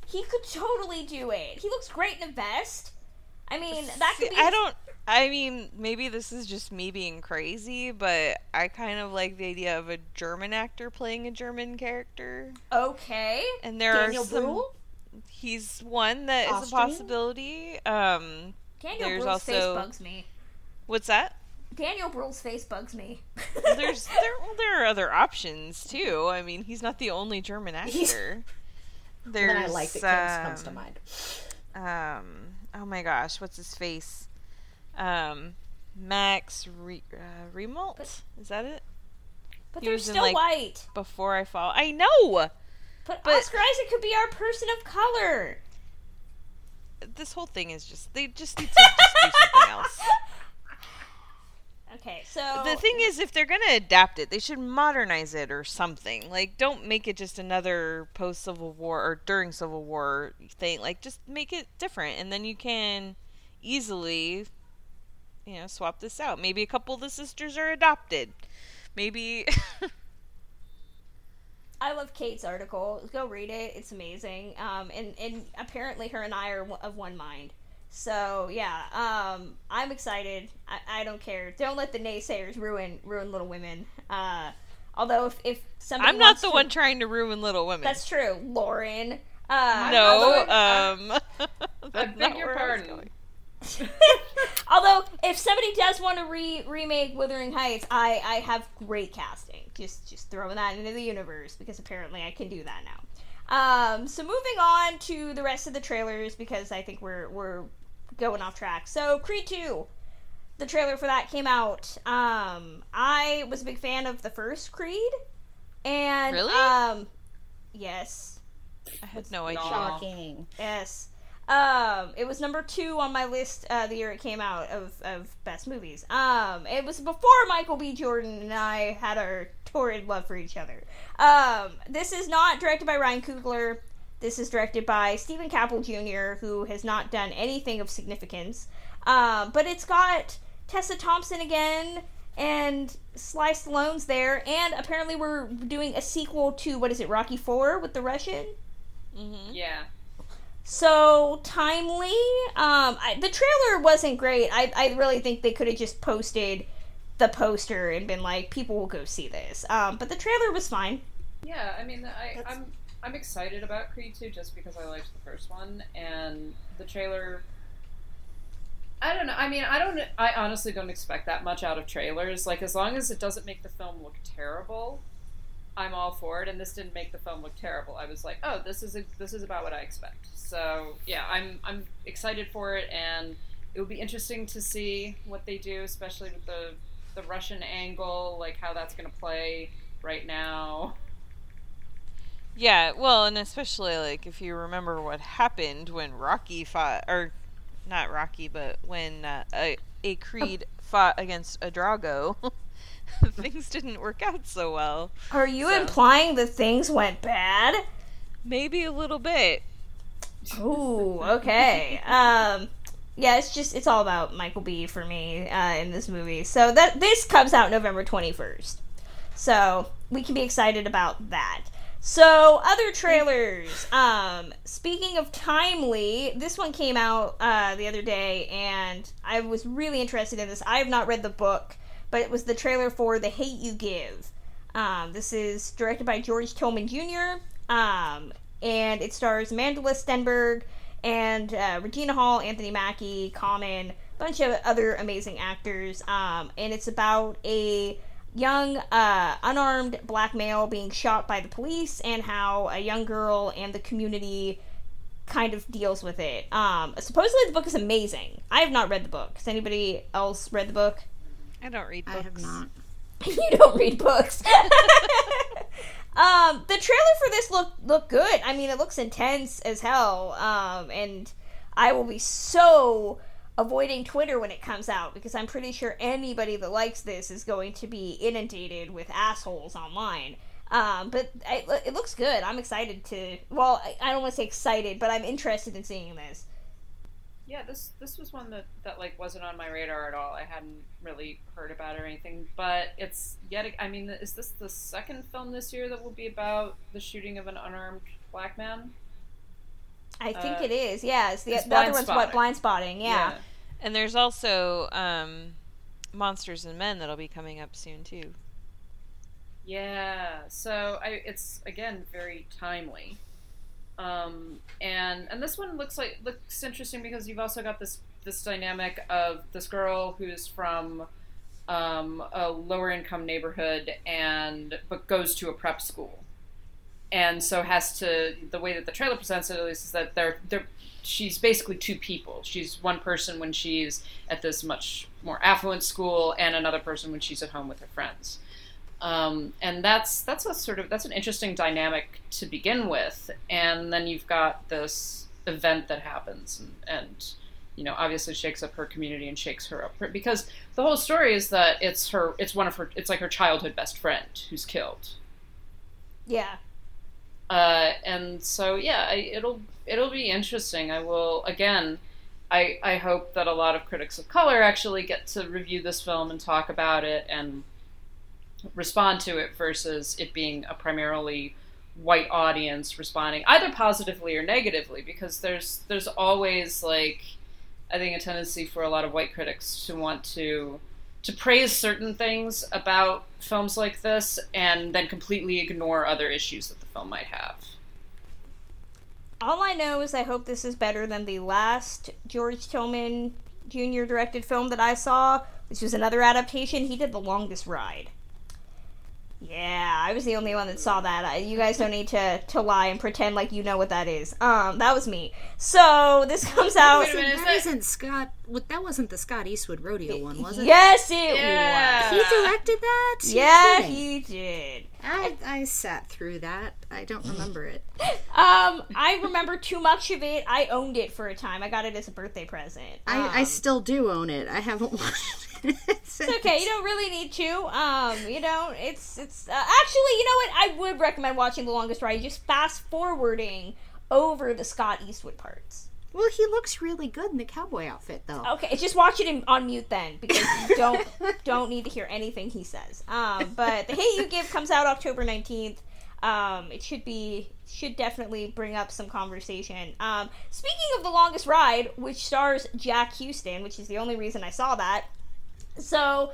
He could totally do it. He looks great in a vest. I mean, that could be. I don't. I mean, maybe this is just me being crazy, but I kind of like the idea of a German actor playing a German character. Okay. And there Daniel are some. Bruhl? He's one that is a possibility. Um, Daniel there's Bruhl's face bugs me. what's that? Daniel Bruhl's face bugs me. There's there well, there are other options too. I mean, he's not the only German actor. There's When I like it comes, comes to um, mind. um oh my gosh what's his face um max Re- uh, remalt is that it But He they're was in, still like, white. before i fall i know But, but- Oscar Isaac could be our person of color. This whole thing is just they just need to just do something else. Okay, so the thing is if they're gonna adapt it they should modernize it or something. Like don't make it just another post civil war or during civil war thing. Like just make it different and then you can easily you know swap this out. Maybe a couple of the sisters are adopted. Maybe I love Kate's article. Go read it; it's amazing. Um, and and apparently her and I are of one mind. So yeah, um, I'm excited. I, I don't care. Don't let the naysayers ruin ruin Little Women. Uh, although if if somebody i'm not the to- one trying to ruin little women That's true, Lauren. Uh, no I'm- um I beg your where I was pardon. Going. Although, if somebody does want to re remake Wuthering Heights, I I have great casting. Just just throwing that into the universe because apparently I can do that now. Um, so moving on to the rest of the trailers because I think we're we're going off track. So Creed two, the trailer for that came out. Um, I was a big fan of the first Creed, and Really? um, yes, i had no idea Shocking. Yes. Um, it was number two on my list uh, the year it came out of, of best movies. Um, it was before Michael B. Jordan and I had our torrid love for each other. Um, this is not directed by Ryan Coogler. This is directed by Steven Caple Jr., who has not done anything of significance. Um, but it's got Tessa Thompson again, and Sly Stallone's there, and apparently we're doing a sequel to what is it, Rocky Four with the Russian. Yeah. So timely. Um, I, the trailer wasn't great. I, I really think they could have just posted the poster and been like, people will go see this. Um, but the trailer was fine. Yeah, I mean, I, I'm I'm excited about Creed 2 just because I liked the first one, and the trailer. I don't know. I mean, I don't. I honestly don't expect that much out of trailers. Like, as long as it doesn't make the film look terrible, I'm all for it. And this didn't make the film look terrible. I was like, oh, this is a, this is about what I expect. So yeah, I'm I'm excited for it, and it will be interesting to see what they do, especially with the the Russian angle, like how that's going to play right now. Yeah, well, and especially like if you remember what happened when Rocky fought, or not Rocky, but when uh, a, a Creed fought against a Drago, things didn't work out so well. Are you So- implying that things went bad? Maybe a little bit. Ooh, okay. um, yeah, it's just it's all about Michael B for me uh, in this movie. So that this comes out November twenty first. So we can be excited about that. So other trailers. Um, speaking of timely, this one came out uh, the other day, and I was really interested in this. I have not read the book, but it was the trailer for The Hate You Give. Um, this is directed by George Tillman Jr. Um, and it stars Amandla Stenberg and uh, Regina Hall, Anthony Mackie, Common, bunch of other amazing actors. Um, and it's about a young, uh, unarmed black male being shot by the police and how a young girl and the community kind of deals with it. Um, supposedly the book is amazing. I have not read the book. Has anybody else read the book? I don't read I books. have not. you don't read books. um, the trailer for this look look good. I mean, it looks intense as hell. Um, and I will be so avoiding Twitter when it comes out because I'm pretty sure anybody that likes this is going to be inundated with assholes online. Um, but I, it looks good. I'm excited to. Well, I, I don't want to say excited, but I'm interested in seeing this. Yeah, this this was one that, that like wasn't on my radar at all. I hadn't really heard about it or anything. But it's yet. I mean, is this the second film this year that will be about the shooting of an unarmed black man? I think Uh, it is. Yeah, it's the, it's the other Blind one's what Blindspotting. Yeah. And there's also um, Monsters and Men that'll be coming up soon too. Yeah, so I, it's again very timely, um, and and this one looks like looks interesting because you've also got this this dynamic of this girl who's from um, a lower income neighborhood and but goes to a prep school, and so has to the way that the trailer presents it at least is that they're they're she's basically two people. She's one person when she's at this much more affluent school, and another person when she's at home with her friends um, and that's that's a sort of that's an interesting dynamic to begin with. And then you've got this event that happens and, and you know obviously shakes up her community and shakes her up because the whole story is that it's her it's one of her it's like her childhood best friend who's killed. Yeah. uh, and so yeah I, it'll it'll be interesting. I will again I, I hope that a lot of critics of color actually get to review this film and talk about it and respond to it versus it being a primarily white audience responding either positively or negatively because there's there's always like I think a tendency for a lot of white critics to want to to praise certain things about films like this and then completely ignore other issues that the film might have. All I know is I hope this is better than the last George Tillman Jr. directed film that I saw, which was another adaptation. He did The Longest Ride. Yeah, I was the only one that saw that. I, you guys don't need to, to lie and pretend like you know what that is. Um, that was me. So this comes out. Wait a minute, that that- isn't Scott. what- That wasn't the Scott Eastwood rodeo one, was it? Yes, it Yeah. was. He directed that. Yeah, he did. I I sat through that. I don't remember it. Um, I remember too much of it. I owned it for a time. I got it as a birthday present. I, I Um, still do own it. I haven't watched it. It's okay. You don't really need to. Um, you know, it's it's uh, actually, you know what? I would recommend watching The Longest Ride. Just fast forwarding over the Scott Eastwood parts. Well, he looks really good in the cowboy outfit, though. Okay, just watch it in, on mute then, because you don't don't need to hear anything he says. Um, but the Hate You Give comes out October nineteenth. Um, it should be should definitely bring up some conversation. Um, speaking of the longest ride, which stars Jack Huston, which is the only reason I saw that. So,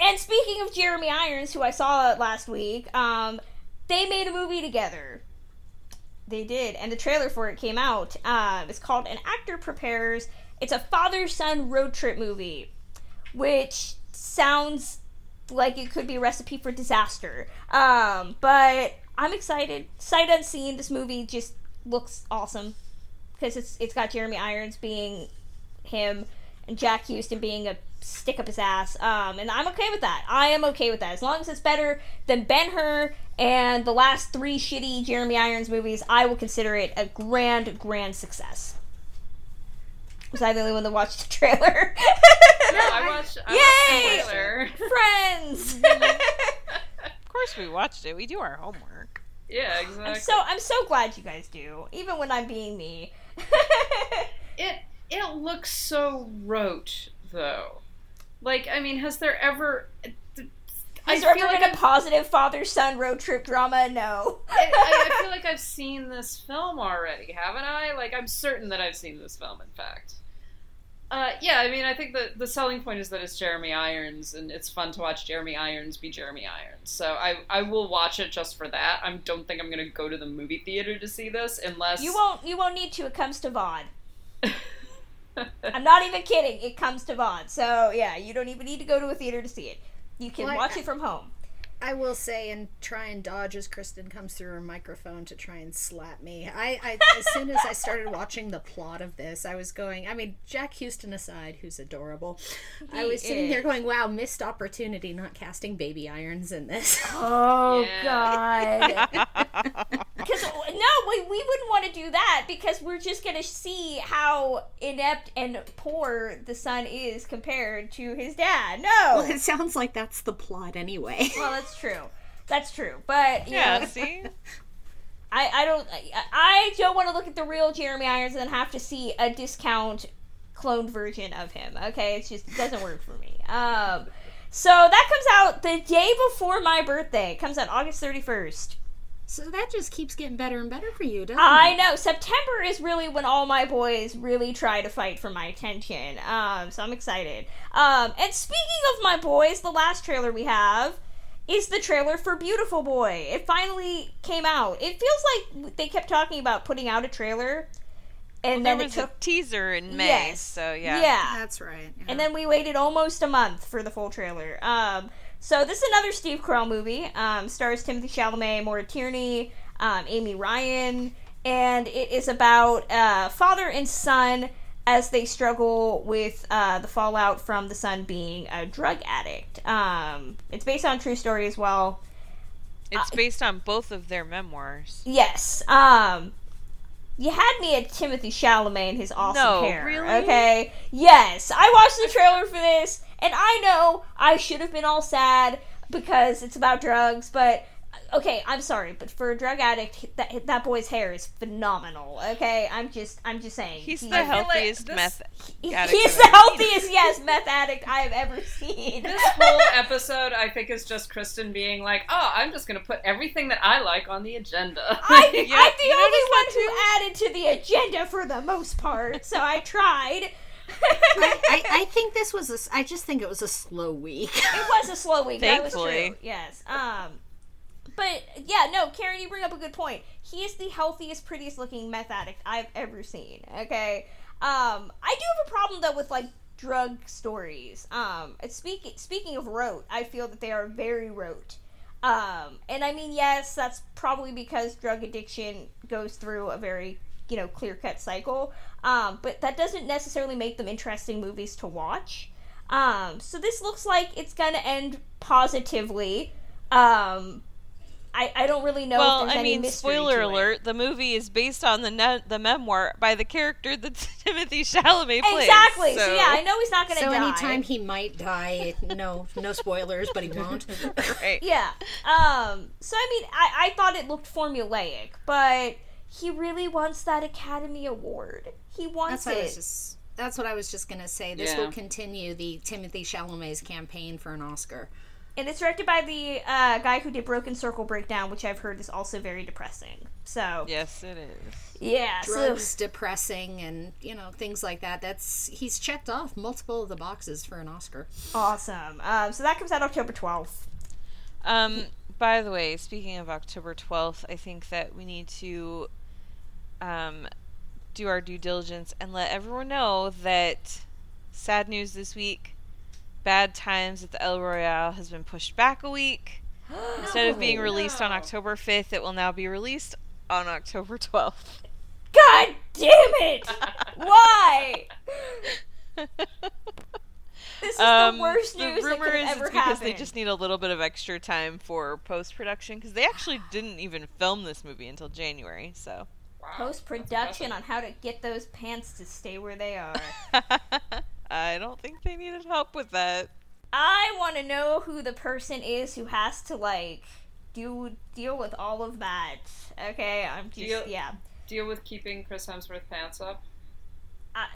and speaking of Jeremy Irons, who I saw last week, um, they made a movie together. They did, and the trailer for it came out. Um, it's called An Actor Prepares. It's a father son road trip movie, which sounds like it could be a recipe for disaster. Um, but I'm excited. Sight unseen, this movie just looks awesome because it's it's got Jeremy Irons being him and Jack Huston being a stick up his ass. Um, and I'm okay with that. I am okay with that. As long as it's better than Ben Hur and the last three shitty Jeremy Irons movies, I will consider it a grand, grand success. Was I the only one that watched the trailer? no, I watched, I Yay! watched the trailer. Friends. Of course, we watched it. We do our homework. Yeah, exactly. I'm so I'm so glad you guys do, even when I'm being me. it it looks so rote though. Like, I mean, has there ever? I Has there feel ever like been a I've- positive father son road trip drama? No. I, I, I feel like I've seen this film already, haven't I? Like, I'm certain that I've seen this film. In fact, uh, yeah. I mean, I think the the selling point is that it's Jeremy Irons, and it's fun to watch Jeremy Irons be Jeremy Irons. So I I will watch it just for that. I don't think I'm gonna go to the movie theater to see this unless You won't. You won't need to. It comes to VOD. I'm not even kidding. It comes to VOD. So yeah, you don't even need to go to a theater to see it. You can Well, I- watch it from home. I will say and try and dodge as Kristen comes through her microphone to try and slap me. I, I as soon as I started watching the plot of this, I was going. I mean, Jack Huston aside, who's adorable, I was sitting there going, "Wow, missed opportunity not casting baby irons in this." Oh Yeah. God. Because no, we, we wouldn't want to do that because we're just gonna see how inept and poor the son is compared to his dad. No. Well, it sounds like that's the plot anyway. Well, that's true. That's true. But you Yeah, know, see? I, I don't I, I don't want to look at the real Jeremy Irons and then have to see a discount cloned version of him. Okay, it's just it doesn't work for me. Um, so that comes out the day before my birthday. It comes out August thirty first. So that just keeps getting better and better for you, doesn't I it? know September is really when all my boys really try to fight for my attention. Um, so I'm excited. Um, and speaking of my boys, the last trailer we have is the trailer for Beautiful Boy. It finally came out. It feels like they kept talking about putting out a trailer, and There then it took a teaser in May, Yes. so yeah. yeah. That's right. yeah. And then we waited almost a month for the full trailer. Um, so this is another Steve Carell movie. Um, stars Timothy Chalamet, Maura Tierney, um, Amy Ryan, and it is about uh, father and son as they struggle with uh, the fallout from the son being a drug addict. Um, it's based on true story as well. It's based on both of their memoirs. Yes. Um you had me at Timothy Chalamet and his awesome No, hair. really? Okay. Yes. I watched the trailer for this and I know I should have been all sad because it's about drugs, but okay, I'm sorry, but for a drug addict, that that boy's hair is phenomenal. Okay, I'm just I'm just saying. He's He- the healthiest this- meth he- addict He's the ever seen. healthiest, yes, meth addict I have ever seen. This whole episode, I think, is just Kristen being like, "Oh, I'm just gonna put everything that I like on the agenda." I, Yeah, I'm the you only one who added to the agenda for the most part, so I tried. I, I, I think this was a. s- I just think it was a slow week. it was a slow week. That was true. Yes. Um, but yeah, no, Karen, you bring up a good point. He is the healthiest, prettiest looking meth addict I've ever seen. Okay. Um, I do have a problem though with like drug stories. Um, speaking speaking of rote, I feel that they are very rote. Um, and I mean, yes, that's probably because drug addiction goes through a very, you know, clear cut cycle. Um, but that doesn't necessarily make them interesting movies to watch. Um, so this looks like it's gonna end positively. Um, I, I don't really know. if Well, there's I any mean, mystery spoiler alert: the movie is based on the ne- the memoir by the character that Timothy Chalamet plays. Exactly. So. yeah, I know he's not gonna so die. anytime he might die, no, no spoilers, but he won't. right. Yeah. Um. So I mean, I I thought it looked formulaic, but he really wants that Academy Award. He wants That's what I it. was just. That's what I was just gonna say. This Yeah. will continue the Timothy Chalamet's campaign for an Oscar. And it's directed by the uh, guy who did Broken Circle Breakdown, which I've heard is also very depressing. So Yes, it is. yeah, so- Drugs, depressing, and you know things like that. That's he's checked off multiple of the boxes for an Oscar. awesome. Um, so that comes out October twelfth. Um, by the way, speaking of October 12th, I think that we need to um, do our due diligence and let everyone know that sad news this week Bad Times at the El Royale has been pushed back a week. Instead of being released on October 5th, it will now be released on October 12th. God damn it! Why? This is the worst news Um, the rumor that could is ever it's because they just need a little bit of extra time for post production because they actually didn't even film this movie until January. So Post production on how to get those pants to stay where they are. I don't think they needed help with that. I want to know who the person is who has to like do deal with all of that. Okay, I'm just Deal- yeah. Deal with keeping Chris Hemsworth pants up. I,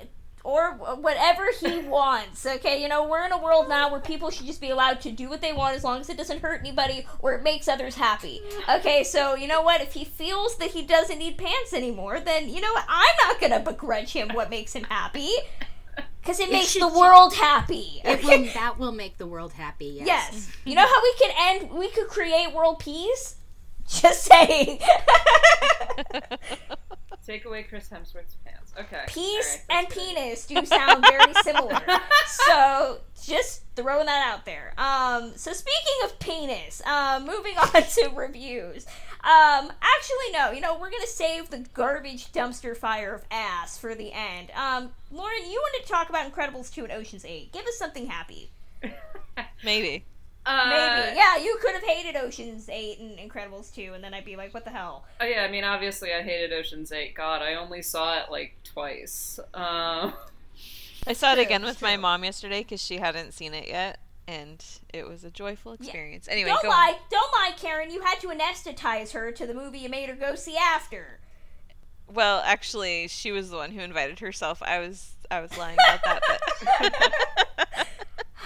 or whatever he wants. Okay, you know we're in a world now where people should just be allowed to do what they want as long as it doesn't hurt anybody or it makes others happy. Okay, so you know what? If he feels that he doesn't need pants anymore, then you know what? I'm not gonna begrudge him what makes him happy. Because it makes the ju- world happy. It will, that will make the world happy. Yes. Yes. You know how we could end, we could create world peace? Just saying. Take away Chris Hemsworth's pants. Okay. peace All right, and good. penis do sound very similar. so just throwing that out there. Um, so speaking of penis, um, moving on to reviews. Um, actually, no. You know, we're gonna save the garbage dumpster fire of ass for the end. Um, Lauren, you wanted to talk about Incredibles two and Ocean's Eight. Give us something happy. Maybe. Uh, Maybe. Yeah, you could have hated Ocean's 8 and Incredibles 2, and then I'd be like, what the hell? Oh yeah, I mean, obviously, I hated Ocean's Eight. God, I only saw it like twice. Um, I saw it again with my mom yesterday because she hadn't seen it yet, and it was a joyful experience. Anyway, don't go lie, don't lie, Karen. You had to anesthetize her to the movie you made her go see after. Well, actually, she was the one who invited herself. I was I was lying about that. But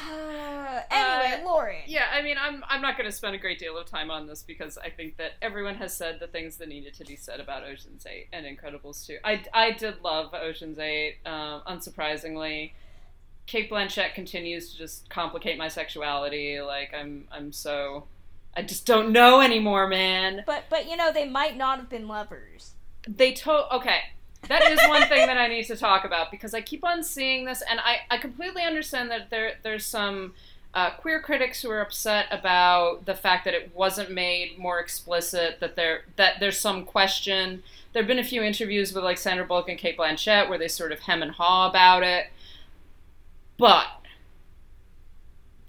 Uh, anyway, Uh, Lauren. Yeah, I mean, I'm I'm not going to spend a great deal of time on this because I think that everyone has said the things that needed to be said about Ocean's Eight and Incredibles 2. I, I did love Ocean's Eight, um, unsurprisingly. Cate Blanchett continues to just complicate my sexuality. Like I'm I'm so I just don't know anymore, man. But but you know they might not have been lovers. They to okay. That is one thing that I need to talk about because I keep on seeing this, and I, I completely understand that there there's some uh, queer critics who are upset about the fact that it wasn't made more explicit. That there that there's some question. There have been a few interviews with like Sandra Bullock and Cate Blanchett where they sort of hem and haw about it, but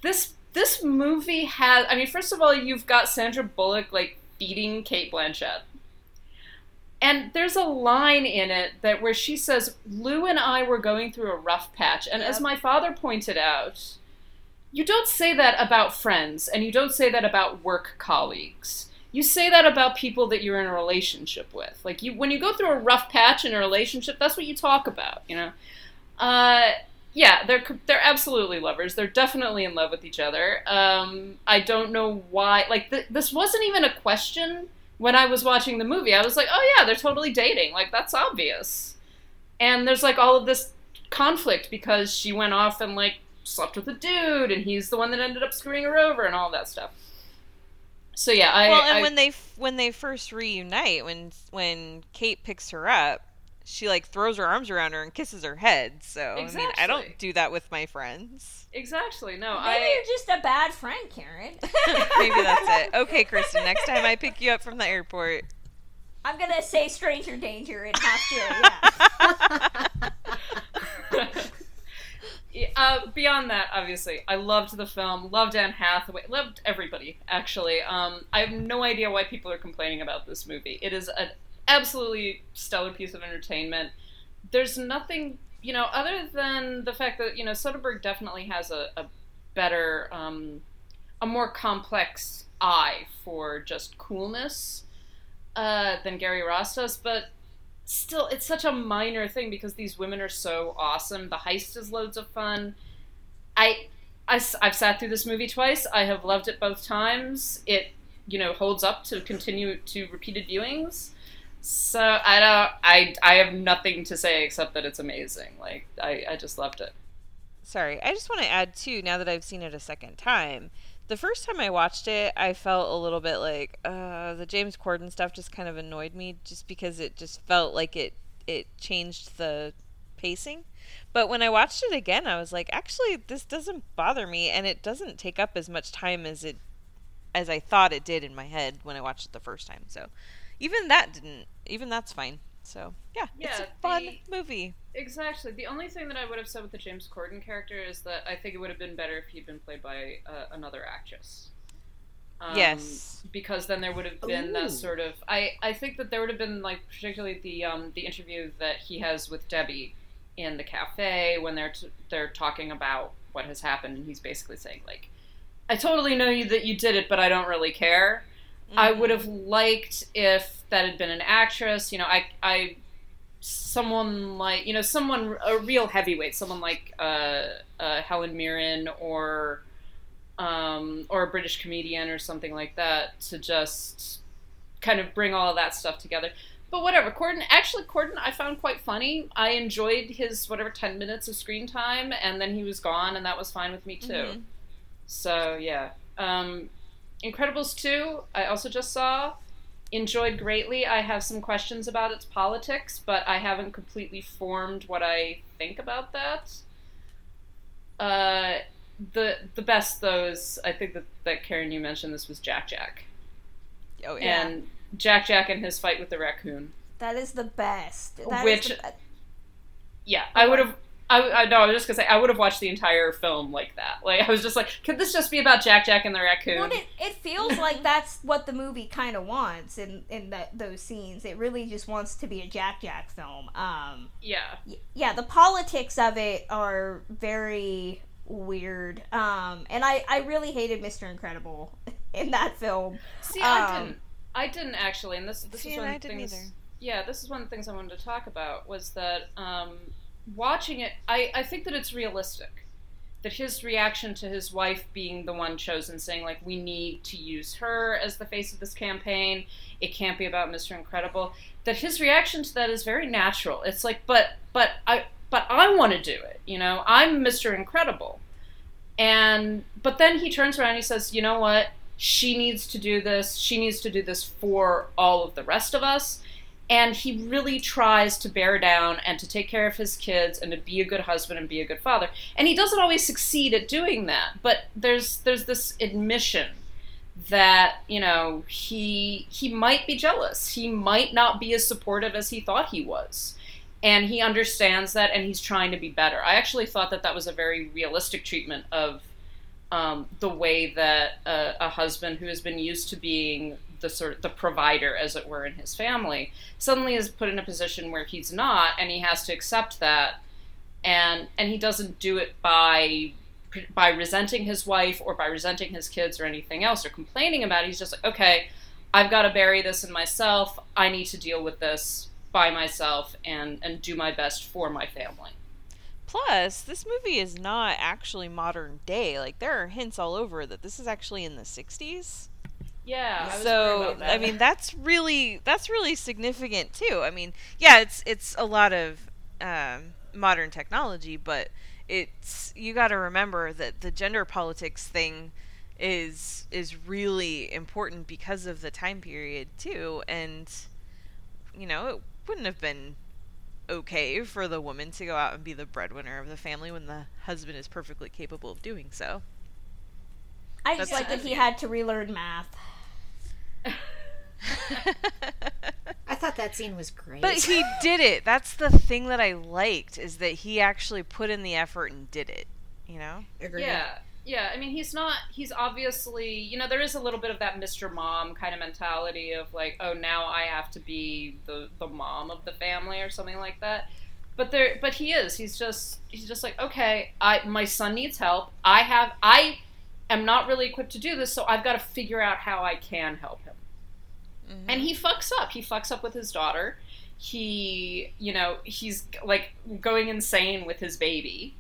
this this movie has. I mean, first of all, you've got Sandra Bullock like beating Cate Blanchett. And there's a line in it that where she says, "Lou and I were going through a rough patch." And as my father pointed out, you don't say that about friends, and you don't say that about work colleagues. You say that about people that you're in a relationship with. Like you, when you go through a rough patch in a relationship, that's what you talk about. You know. Uh, yeah, they're they're absolutely lovers. They're definitely in love with each other. Um, I don't know why. Like th- this wasn't even a question when I was watching the movie. I was like, oh yeah, they're totally dating. Like that's obvious. And there's like all of this conflict because she went off and like slept with a dude, and he's the one that ended up screwing her over, and all that stuff. So yeah, I well, and I- when they f- when they first reunite, when when Cate picks her up, she like throws her arms around her and kisses her head. So I mean, I don't do that with my friends. exactly no, Maybe I you're just a bad friend, Karen. Maybe that's it. Okay, Kristen. Next time I pick you up from the airport. I'm gonna say stranger danger and have to. Yeah. Yeah, uh, beyond that, obviously, I loved the film, loved Anne Hathaway, loved everybody. Actually, um, I have no idea why people are complaining about this movie. It is an absolutely stellar piece of entertainment. There's nothing, you know, other than the fact that you know Soderbergh definitely has a, a better, um, a more complex eye for just coolness uh, than Gary Ross does, but still it's such a minor thing because these women are so awesome. The heist is loads of fun. I, I have sat through this movie twice. I have loved it both times. It you know holds up to continue to repeated viewings so i don't i i have nothing to say except that it's amazing like i i just loved it Sorry, I just want to add too. Now that I've seen it a second time, the first time I watched it, I felt a little bit like uh, the James Corden stuff just kind of annoyed me, just because it just felt like it it changed the pacing. But when I watched it again, I was like, actually, this doesn't bother me, and it doesn't take up as much time as it as I thought it did in my head when I watched it the first time. So even that didn't. Even that's fine. So yeah, it's a fun the- movie. Exactly. The only thing that I would have said with the James Corden character is that I think it would have been better if he'd been played by uh, another actress. Um, Yes. Because then there would have been that sort of. I, I think that there would have been like particularly the um, the interview that he has with Debbie in the cafe when they're t- they're talking about what has happened and he's basically saying like, I totally know you that you did it, but I don't really care. I would have liked if that had been an actress. You know, I I someone like you know someone a real heavyweight, someone like uh, uh, Helen Mirren or um, or a British comedian or something like that to just kind of bring all of that stuff together. But whatever, Corden. Actually, Corden, I found quite funny. I enjoyed his whatever ten minutes of screen time, and then he was gone, and that was fine with me too. Mhm. So yeah, um, Incredibles two. I also just saw. Enjoyed greatly. I have some questions about its politics, but I haven't completely formed what I think about that. Uh, the the best though is I think that, that Karen you mentioned this was Jack Jack Oh yeah. and Jack Jack and his fight with the raccoon. That is the best. That is Which- the be- Yeah, I would have. I, I no, I was just gonna say I would have watched the entire film like that. Like I was just like, could this just be about Jack Jack and the raccoon? Well, it, it feels like that's what the movie kind of wants in in that those scenes. It really just wants to be a Jack Jack film. Um, yeah, y- yeah, the politics of it are very weird. Um, and I I really hated Mr. Incredible in that film. See, I Um, didn't. I didn't actually, and this this See, is one I of the didn't things. either. Yeah, this is one of the things I wanted to talk about was that um, watching it. I I think that it's realistic. that his reaction to his wife being the one chosen, saying like we need to use her as the face of this campaign, it can't be about Mr. Incredible. That his reaction to that is very natural. It's like, but but I but I want to do it. You know, I'm Mr. Incredible. And but then he turns around and he says, "You know what? She needs to do this. She needs to do this for all of the rest of us." And he really tries to bear down and to take care of his kids and to be a good husband and be a good father. And he doesn't always succeed at doing that, but there's there's this admission that, you know, he he might be jealous. He might not be as supportive as he thought he was and he understands that and he's trying to be better i actually thought that that was a very realistic treatment of um, the way that a, a, husband who has been used to being the sort of the provider as it were in his family suddenly is put in a position where he's not and he has to accept that and and he doesn't do it by by resenting his wife or by resenting his kids or anything else or complaining about it he's just like okay i've got to bury this in myself i need to deal with this by myself and and do my best for my family. Plus, this movie is not actually modern day. Like there are hints all over that this is actually in the 60s. Yeah. I so I mean that's really that's really significant too. I mean, yeah, it's it's a lot of um, modern technology, but it's you got to remember that the gender politics thing is is really important because of the time period too and you know it wouldn't have been okay for the woman to go out and be the breadwinner of the family when the husband is perfectly capable of doing so. I just like that he had to relearn math. I thought that scene was great. But he did it. That's the thing that I liked is that he actually put in the effort and did it. You know? Agreed. Yeah yeah, I mean, he's not. He's obviously, you know, there is a little bit of that Mr. Mom kind of mentality of like, oh, now I have to be the the mom of the family or something like that. But there, but he is. He's just, he's just like, okay, I my son needs help. I have, I am not really equipped to do this, so I've got to figure out how I can help him. Mm-hmm. And he fucks up. He fucks up with his daughter. He, you know, he's like going insane with his baby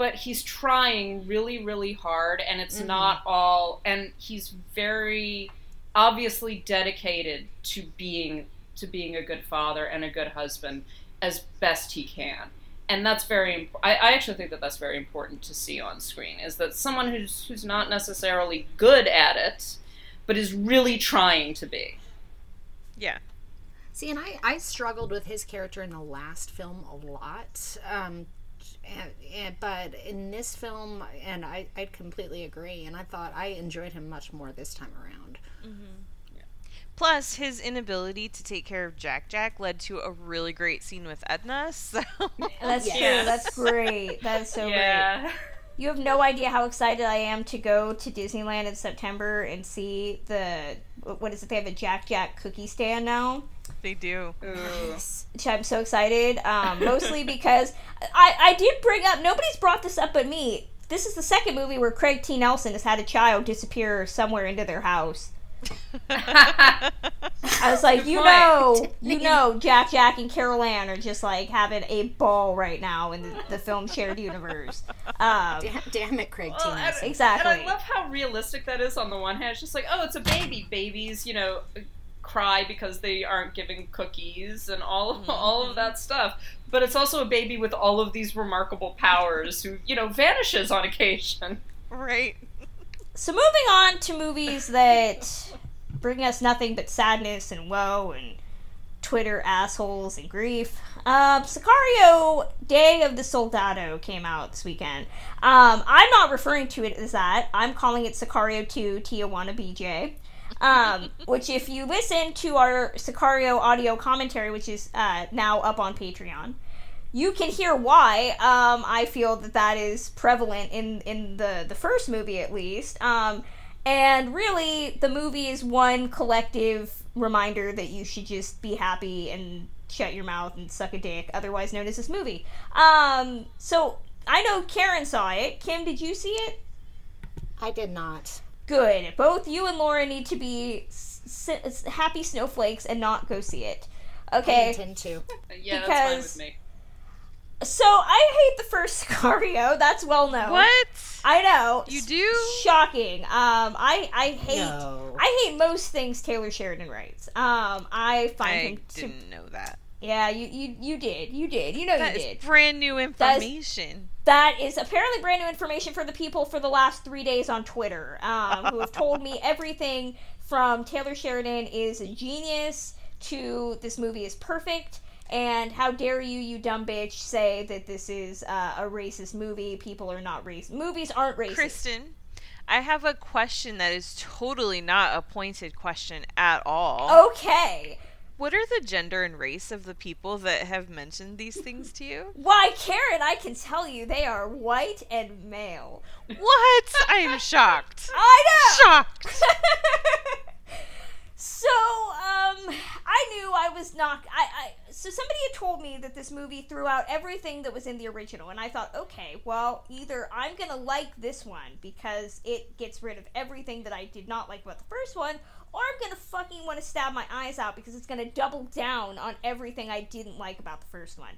but he's trying really really hard and it's mm-hmm. not all and he's very obviously dedicated to being to being a good father and a good husband as best he can and that's very I, I actually think that that's very important to see on screen is that someone who's who's not necessarily good at it but is really trying to be yeah See, and I, I struggled with his character in the last film a lot. Um, and, and, but in this film, and I, I completely agree, and I thought I enjoyed him much more this time around. Mm-hmm. Yeah. Plus, his inability to take care of Jack Jack led to a really great scene with Edna. So that's yes. true. That's great. That is so yeah. great. You have no idea how excited I am to go to Disneyland in September and see the what is it? They have a Jack Jack cookie stand now. They do. Yes. I'm so excited. Um, mostly because I, I did bring up, nobody's brought this up but me. This is the second movie where Craig T. Nelson has had a child disappear somewhere into their house. I was like, you know, you know, Jack, Jack, and Carol Anne are just like having a ball right now in the, the film shared universe. Um, damn, damn, it, Craig well, T. Exactly. And I love how realistic that is. On the one hand, it's just like, oh, it's a baby. Babies, you know, cry because they aren't giving cookies and all mm-hmm. all of that stuff. But it's also a baby with all of these remarkable powers who, you know, vanishes on occasion. Right. So moving on to movies that bring us nothing but sadness and woe and Twitter assholes and grief. Um, Sicario Day of the Soldado came out this weekend. Um, I'm not referring to it as that. I'm calling it Sicario 2 Tijuana BJ. Um, which, if you listen to our Sicario audio commentary, which is uh, now up on Patreon, you can hear why um, I feel that that is prevalent in in the the first movie at least. And really, the movie is one collective reminder that you should just be happy and shut your mouth and suck a dick, otherwise known as this movie. Um, so I know Karen saw it. Kim, did you see it? I did not. Good. Both you and Laura need to be s- s- happy snowflakes and not go see it. Okay. I intend to. yeah, because that's fine with me. So I hate the first Sicario. That's well known. What? I know. You do? Shocking. Um, I I hate No. I hate most things Taylor Sheridan writes. Um, I find I him to didn't know that. yeah. You you you did you did you know That you is did. brand new That is- information. That is apparently brand new information for the people for the last three days on Twitter, um, who have told me everything from Taylor Sheridan is a genius to this movie is perfect. And how dare you, you dumb bitch, say that this is uh, a racist movie? People are not racist. Movies aren't racist. Kristen, I have a question that is totally not a pointed question at all. Okay. What are the gender and race of the people that have mentioned these things to you? Why, Karen, I can tell you they are white and male. What? I am shocked. I know! Shocked. So, um, I knew I was not. I, I so somebody had told me that this movie threw out everything that was in the original, and I thought, okay, well, either I'm gonna like this one because it gets rid of everything that I did not like about the first one, or I'm gonna fucking want to stab my eyes out because it's gonna double down on everything I didn't like about the first one.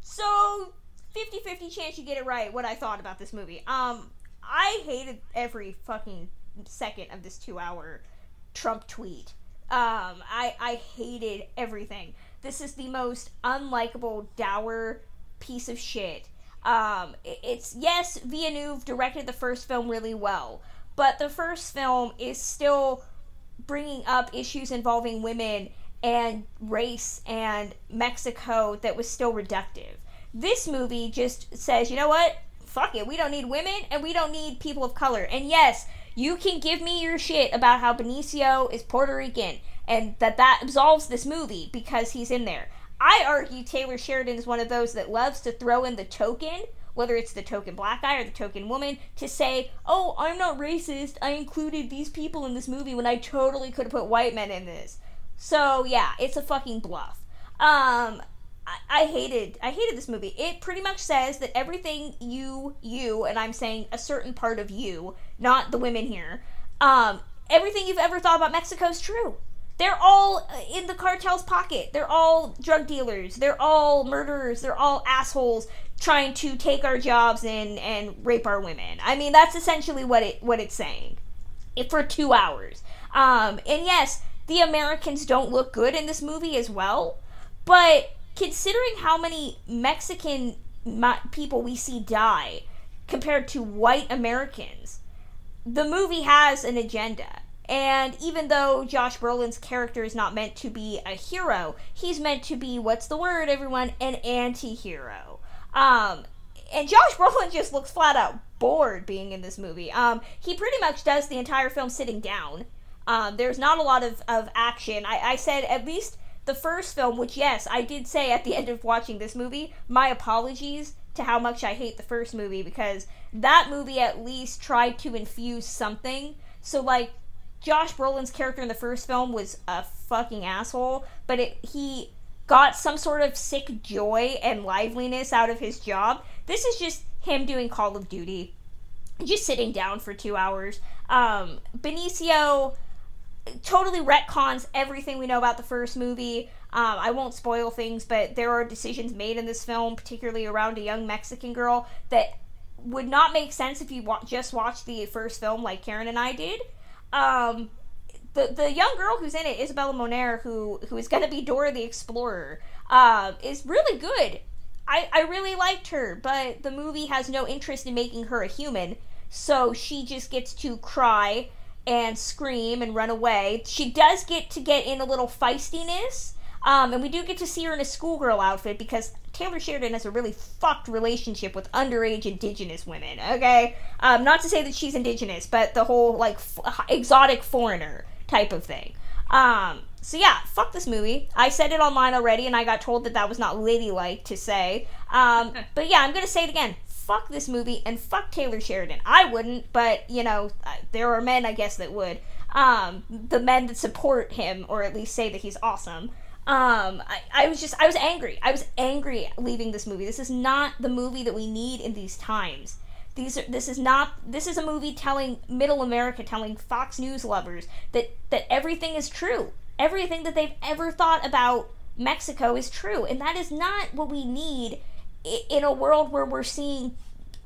So, 50-50 chance you get it right. What I thought about this movie. Um, I hated every fucking second of this two-hour Trump tweet. Um, I I hated everything. This is the most unlikable, dour piece of shit. Um, it's yes, Villeneuve directed the first film really well, but the first film is still bringing up issues involving women and race and Mexico that was still reductive. This movie just says, you know what? Fuck it. We don't need women and we don't need people of color. And yes, you can give me your shit about how Benicio is Puerto Rican and that that absolves this movie because he's in there. I argue Taylor Sheridan is one of those that loves to throw in the token, whether it's the token black guy or the token woman, to say, oh, I'm not racist. I included these people in this movie when I totally could have put white men in this. So, yeah, it's a fucking bluff. Um, I, hated I hated this movie. It pretty much says that everything you you and I'm saying a certain part of you, not the women here, um, everything you've ever thought about Mexico is true. They're all uh, in the cartel's pocket. They're all drug dealers. They're all murderers. They're all assholes trying to take our jobs and and rape our women. I mean, that's essentially what it what it's saying. It for 2 hours. Um and yes, the Americans don't look good in this movie as well, but considering how many Mexican people we see die compared to white Americans, the movie has an agenda. And even though Josh Brolin's character is not meant to be a hero, he's meant to be what's the word, everyone? An anti-hero. Um, and Josh Brolin just looks flat out bored being in this movie. Um, he pretty much does the entire film sitting down. Um, there's not a lot of, of action. I, I said at least the first film, which yes, I did say at the end of watching this movie, my apologies to how much I hate the first movie because that movie at least tried to infuse something. So like Josh Brolin's character in the first film was a fucking asshole, but it, he got some sort of sick joy and liveliness out of his job. This is just him doing Call of Duty, just sitting down for two hours. Um, Benicio totally retcons everything we know about the first movie. Um, I won't spoil things, but there are decisions made in this film, particularly around a young Mexican girl, that would not make sense if you wa- just watched the first film like Karen and I did. Um, the the young girl who's in it, Isabela Moner, who who is going to be Dora the Explorer, uh, is really good. I, I really liked her, but the movie has no interest in making her a human, so she just gets to cry and scream and run away. She does get to get in a little feistiness, um, and we do get to see her in a schoolgirl outfit because Taylor Sheridan has a really fucked relationship with underage indigenous women, okay? Um, not to say that she's indigenous, but the whole, like, f- exotic foreigner type of thing. Um, so yeah, fuck this movie. I said it online already, and I got told that that was not ladylike to say. Um, but yeah, I'm gonna say it again. Fuck this movie and fuck Taylor Sheridan. I wouldn't, but you know, there are men I guess that would. Um, the men that support him, or at least say that he's awesome. Um, I, I was just, I was angry. I was angry leaving this movie. This is not the movie that we need in these times. These are, this is not, this is a movie telling middle America, telling Fox News lovers that, that everything is true. Everything that they've ever thought about Mexico is true. And that is not what we need in a world where we're seeing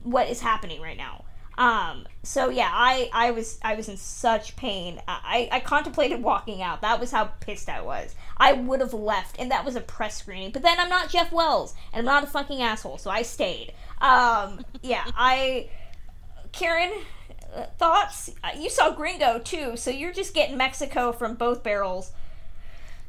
what is happening right now. Um, so yeah, I, I was I was in such pain. I, I contemplated walking out. That was how pissed I was. I would have left, and that was a press screening. But then I'm not Jeff Wells, and I'm not a fucking asshole, so I stayed. Um, yeah, I Karen, uh, thoughts? Uh, You saw Gringo too, so you're just getting Mexico from both barrels.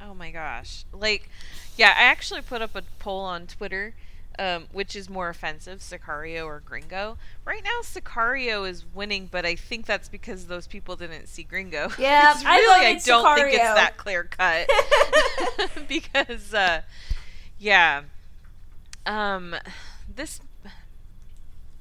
Oh my gosh. Like, yeah, I actually put up a poll on Twitter, um, which is more offensive, Sicario or Gringo. Right now, Sicario is winning, but I think that's because those people didn't see Gringo. Yeah, I really, I voted don't think it's that clear cut. because, uh, yeah. Um, this.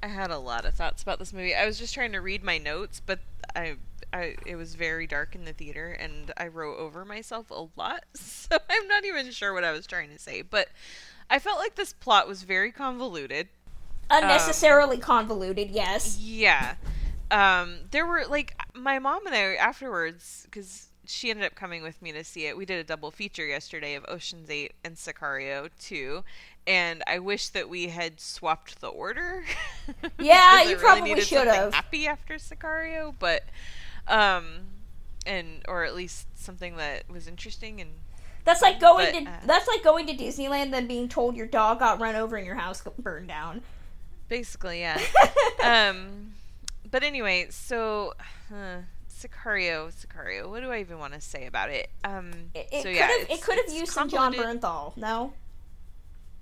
I had a lot of thoughts about this movie. I was just trying to read my notes, but I, I it was very dark in the theater, and I wrote over myself a lot, so I'm not even sure what I was trying to say. But I felt like this plot was very convoluted. Unnecessarily convoluted, yes. Yeah. Um, there were like my mom and I afterwards because she ended up coming with me to see it. We did a double feature yesterday of Ocean's Eight and Sicario two, and I wish that we had swapped the order. Yeah, you probably needed should have. Happy after Sicario, but um, and or at least something that was interesting and That's like going But, to uh, that's like going to Disneyland then being told your dog got run over and your house got burned down. Basically, yeah. um, but anyway, so uh, Sicario, Sicario. What do I even want to say about it? Um, It, it so could yeah, it could have used some Jon. Bernthal. No,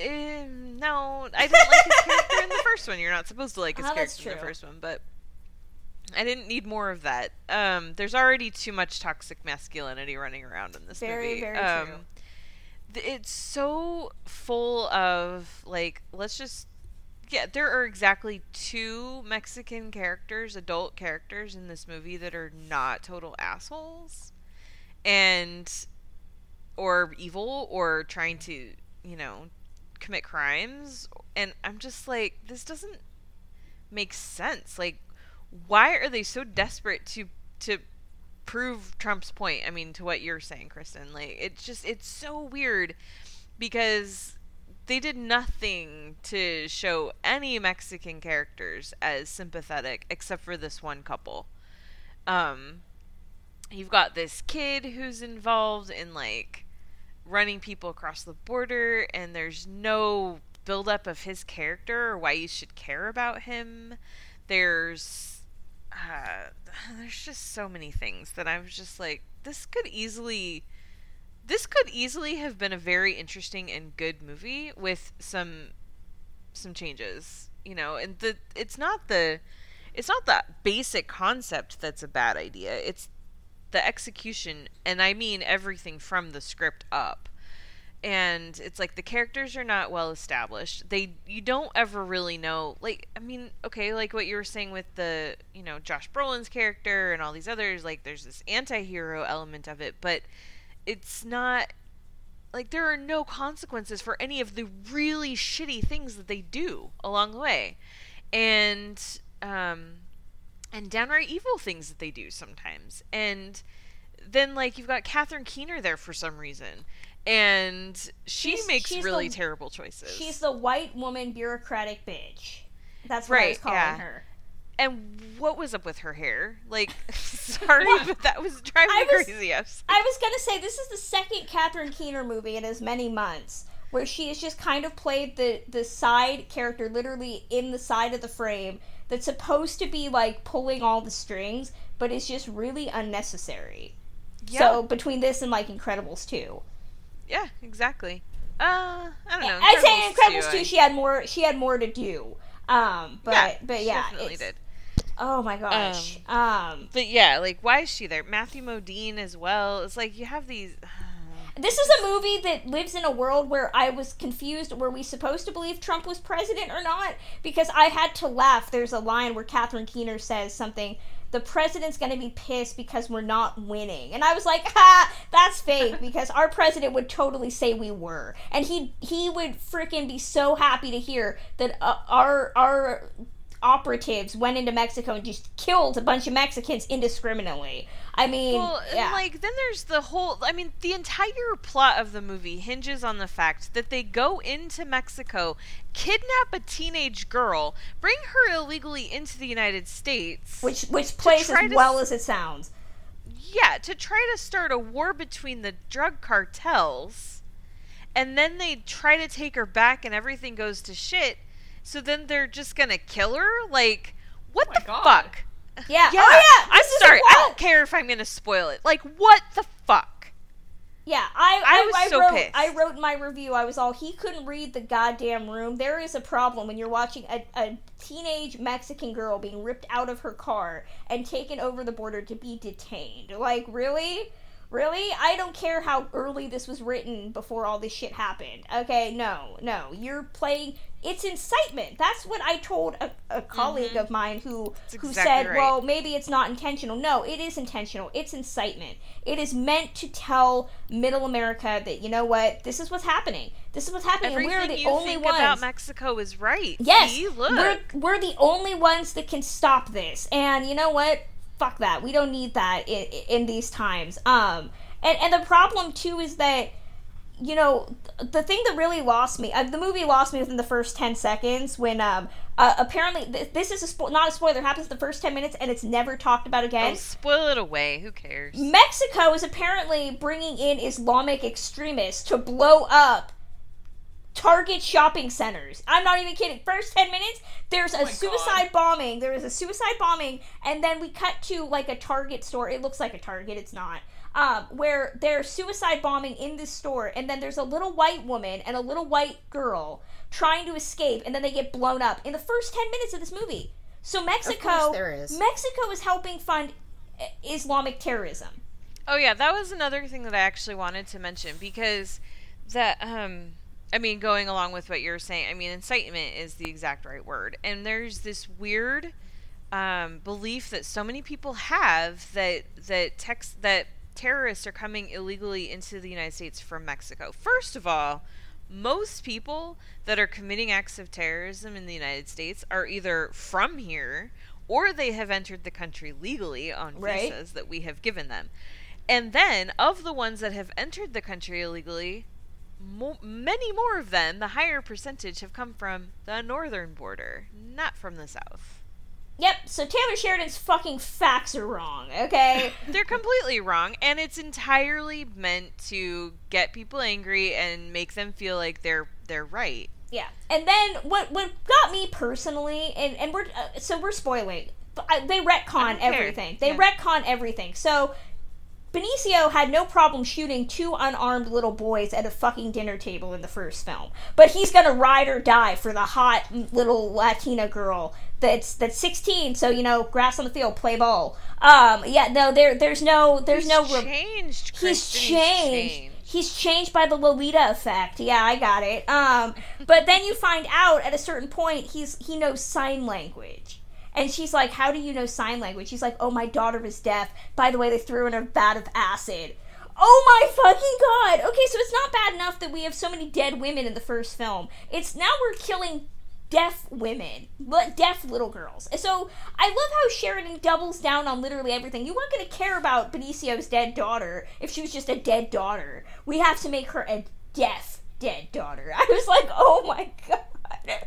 Um, no, I didn't like his character in the first one. You're not supposed to like his that's character in the first one, but I didn't need more of that. Um, there's already too much toxic masculinity running around in this Very, movie. very um, true. th- It's so full of like, let's just yeah, there are exactly two Mexican characters, adult characters in this movie that are not total assholes and or evil or trying to, you know, commit crimes and I'm just like this doesn't make sense. Like why are they so desperate to to prove Trump's point? I mean, to what you're saying, Kristen. Like it's just it's so weird because they did nothing to show any Mexican characters as sympathetic except for this one couple. Um you've got this kid who's involved in like running people across the border and there's no buildup of his character or why you should care about him. There's uh, there's just so many things that I was just like, this could easily this could easily have been a very interesting and good movie with some some changes, you know, and the it's not the it's not the basic concept that's a bad idea. It's the execution and I mean everything from the script up. And it's like the characters are not well established. They you don't ever really know like I mean, okay, like what you were saying with the, you know, Josh Brolin's character and all these others, like there's this anti-hero element of it, but it's not like there are no consequences for any of the really shitty things that they do along the way. And um and downright evil things that they do sometimes. And then like you've got Catherine Keener there for some reason and she She's- makes she's really the- terrible choices she's the white woman bureaucratic bitch. That's what I was calling yeah. her. and what was up with her hair like sorry but that was driving I me was- crazy I was- I was gonna say this is the second Catherine Keener movie in as many months where she has just kind of played the the side character literally in the side of the frame that's supposed to be like pulling all the strings, but is just really unnecessary. So between this and like Incredibles two, yeah exactly uh I don't know I'd say in Incredibles 2, I- she had more she had more to do. Um, but yeah, but she yeah, definitely it's- did Oh my gosh. Um, But yeah, like why is she there? Matthew Modine as well. It's like you have these. This is a movie that lives in a world where I was confused. Were we supposed to believe Trump was president or not? Because I had to laugh. There's a line where Catherine Keener says something. The president's going to be pissed because we're not winning, and I was like, "Ha, that's fake." Because our president would totally say we were, and he he would freaking be so happy to hear that uh, our our operatives went into Mexico and just killed a bunch of Mexicans indiscriminately. I mean, Well, and, yeah. like then there's the whole. I mean, the entire plot of the movie hinges on the fact that they go into Mexico, kidnap a teenage girl, bring her illegally into the United States, which which plays as well as it sounds. yeah, to try to start a war between the drug cartels, and then they try to take her back, and everything goes to shit. So then they're just gonna kill her? Like, what oh the fuck? Yeah. Yeah. Oh yeah. I'm this is a sorry. I don't care if I'm gonna spoil it. Like, what the fuck? Yeah, I I I, was I so wrote pissed. I wrote in my review. I was all he couldn't read the goddamn room. There is a problem when you're watching a, a teenage Mexican girl being ripped out of her car and taken over the border to be detained. Like really, really? I don't care how early this was written before all this shit happened. Okay, no, no, you're playing. It's incitement. That's what I told a, a colleague mm-hmm. of mine who who exactly said, right. "Well, maybe it's not intentional. No, it is intentional. It's incitement. It is meant to tell middle America that, you know what, this is what's happening. This is what's happening. Everything we're the you only think ones. about Mexico is right. yes, See, look. We're, we're the only ones that can stop this. And you know what? Fuck that. We don't need that in, in these times. Um, and, and the problem, too, is that you know, th- the thing that really lost me, uh, the movie lost me within the first 10 seconds when, um, uh, apparently, th- this is a spo- not a spoiler, it happens the first 10 minutes and it's never talked about again. Oh, spoil it away. Who cares? Mexico is apparently bringing in Islamic extremists to blow up Target shopping centers. I'm not even kidding. First 10 minutes, there's a suicide bombing. There is a suicide bombing, and then we cut to like a Target store. It looks like a Target, it's not. Um, where they're suicide bombing in this store, and then there's a little white woman and a little white girl trying to escape, and then they get blown up in the first 10 minutes of this movie. So Mexico, there is. Mexico is helping fund uh, Islamic terrorism. Oh yeah, that was another thing that I actually wanted to mention because that um I mean going along with what you're saying, I mean incitement is the exact right word. And there's this weird um, belief that so many people have that that tex- that terrorists are coming illegally into the United States from Mexico. First of all, most people that are committing acts of terrorism in the United States are either from here or they have entered the country legally on Right. visas that we have given them. And then, of the ones that have entered the country illegally, mo- many more of them, the higher percentage, have come from the northern border, not from the south. Yep, so Taylor Sheridan's fucking facts are wrong, okay? They're completely wrong, and it's entirely meant to get people angry and make them feel like they're they're right. yeah. And then what what got me personally, and, and we're, uh, so we're spoiling, but I, they retcon everything. They Yeah. retcon everything. So Benicio had no problem shooting two unarmed little boys at a fucking dinner table in the first film. But he's gonna ride or die for the hot little Latina girl that's that's 16, so you know, grass on the field, play ball. Um, yeah, no, there there's no there's He's no re- changed. he's Kristen, changed. He's changed by the Lolita effect. Yeah, I got it. Um, but then you find out at a certain point he's he knows sign language. And she's like, "How do you know sign language?" He's like, "Oh, my daughter is deaf. By the way, they threw in a vat of acid." Oh my fucking god! Okay, so it's not bad enough that we have so many dead women in the first film. It's now we're killing deaf women, deaf little girls. So I love how Sheridan doubles down on literally everything. You weren't going to care about Benicio's dead daughter if she was just a dead daughter. We have to make her a deaf dead daughter. I was like, oh my god,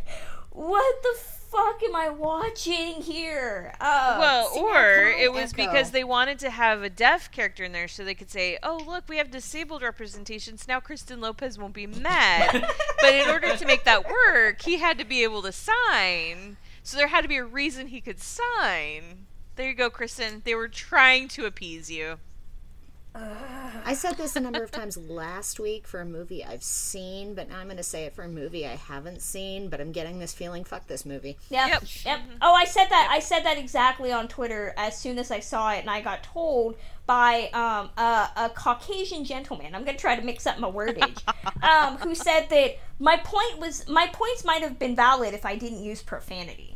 what the fuck am I watching here? Uh, Well, or it was echo. because they wanted to have a deaf character in there so they could say, oh, look, we have disabled representations. Now Kristen Lopez won't be mad. but in order to make that work, he had to be able to sign. So there had to be a reason he could sign. There you go, Kristen. They were trying to appease you. I said this a number of times last week for a movie I've seen, but now I'm going to say it for a movie I haven't seen. But I'm getting this feeling. Fuck this movie. Yep. Yep. Yep. Oh, I said that. I said that exactly on Twitter as soon as I saw it, and I got told by um, a, a Caucasian gentleman. I'm gonna try to mix up my wordage. um, who said that my point was my points might have been valid if I didn't use profanity.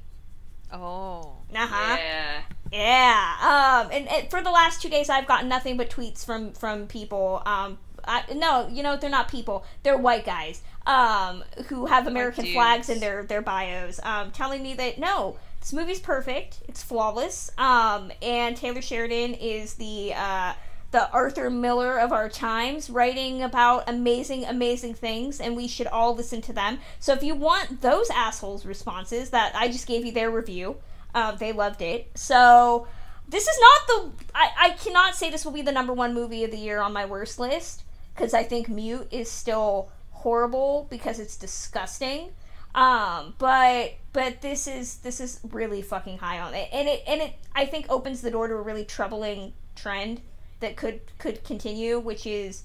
Oh. Uh huh. Yeah. Yeah. Um, and, and for the last two days, I've gotten nothing but tweets from from people. Um, I, no, you know they're not people. They're white guys. Um, who have American flags in their their bios. Um, telling me that no, This movie's perfect. It's flawless. Um, and Taylor Sheridan is the uh, the Arthur Miller of our times, writing about amazing, amazing things, and we should all listen to them. So if you want those assholes' responses, that I just gave you their review, uh, they loved it. So this is not the. I, I cannot say this will be the number one movie of the year on my worst list because I think Mute is still horrible because it's disgusting. Um, but but this is this is really fucking high on it, and it and it I think opens the door to a really troubling trend that could could continue, which is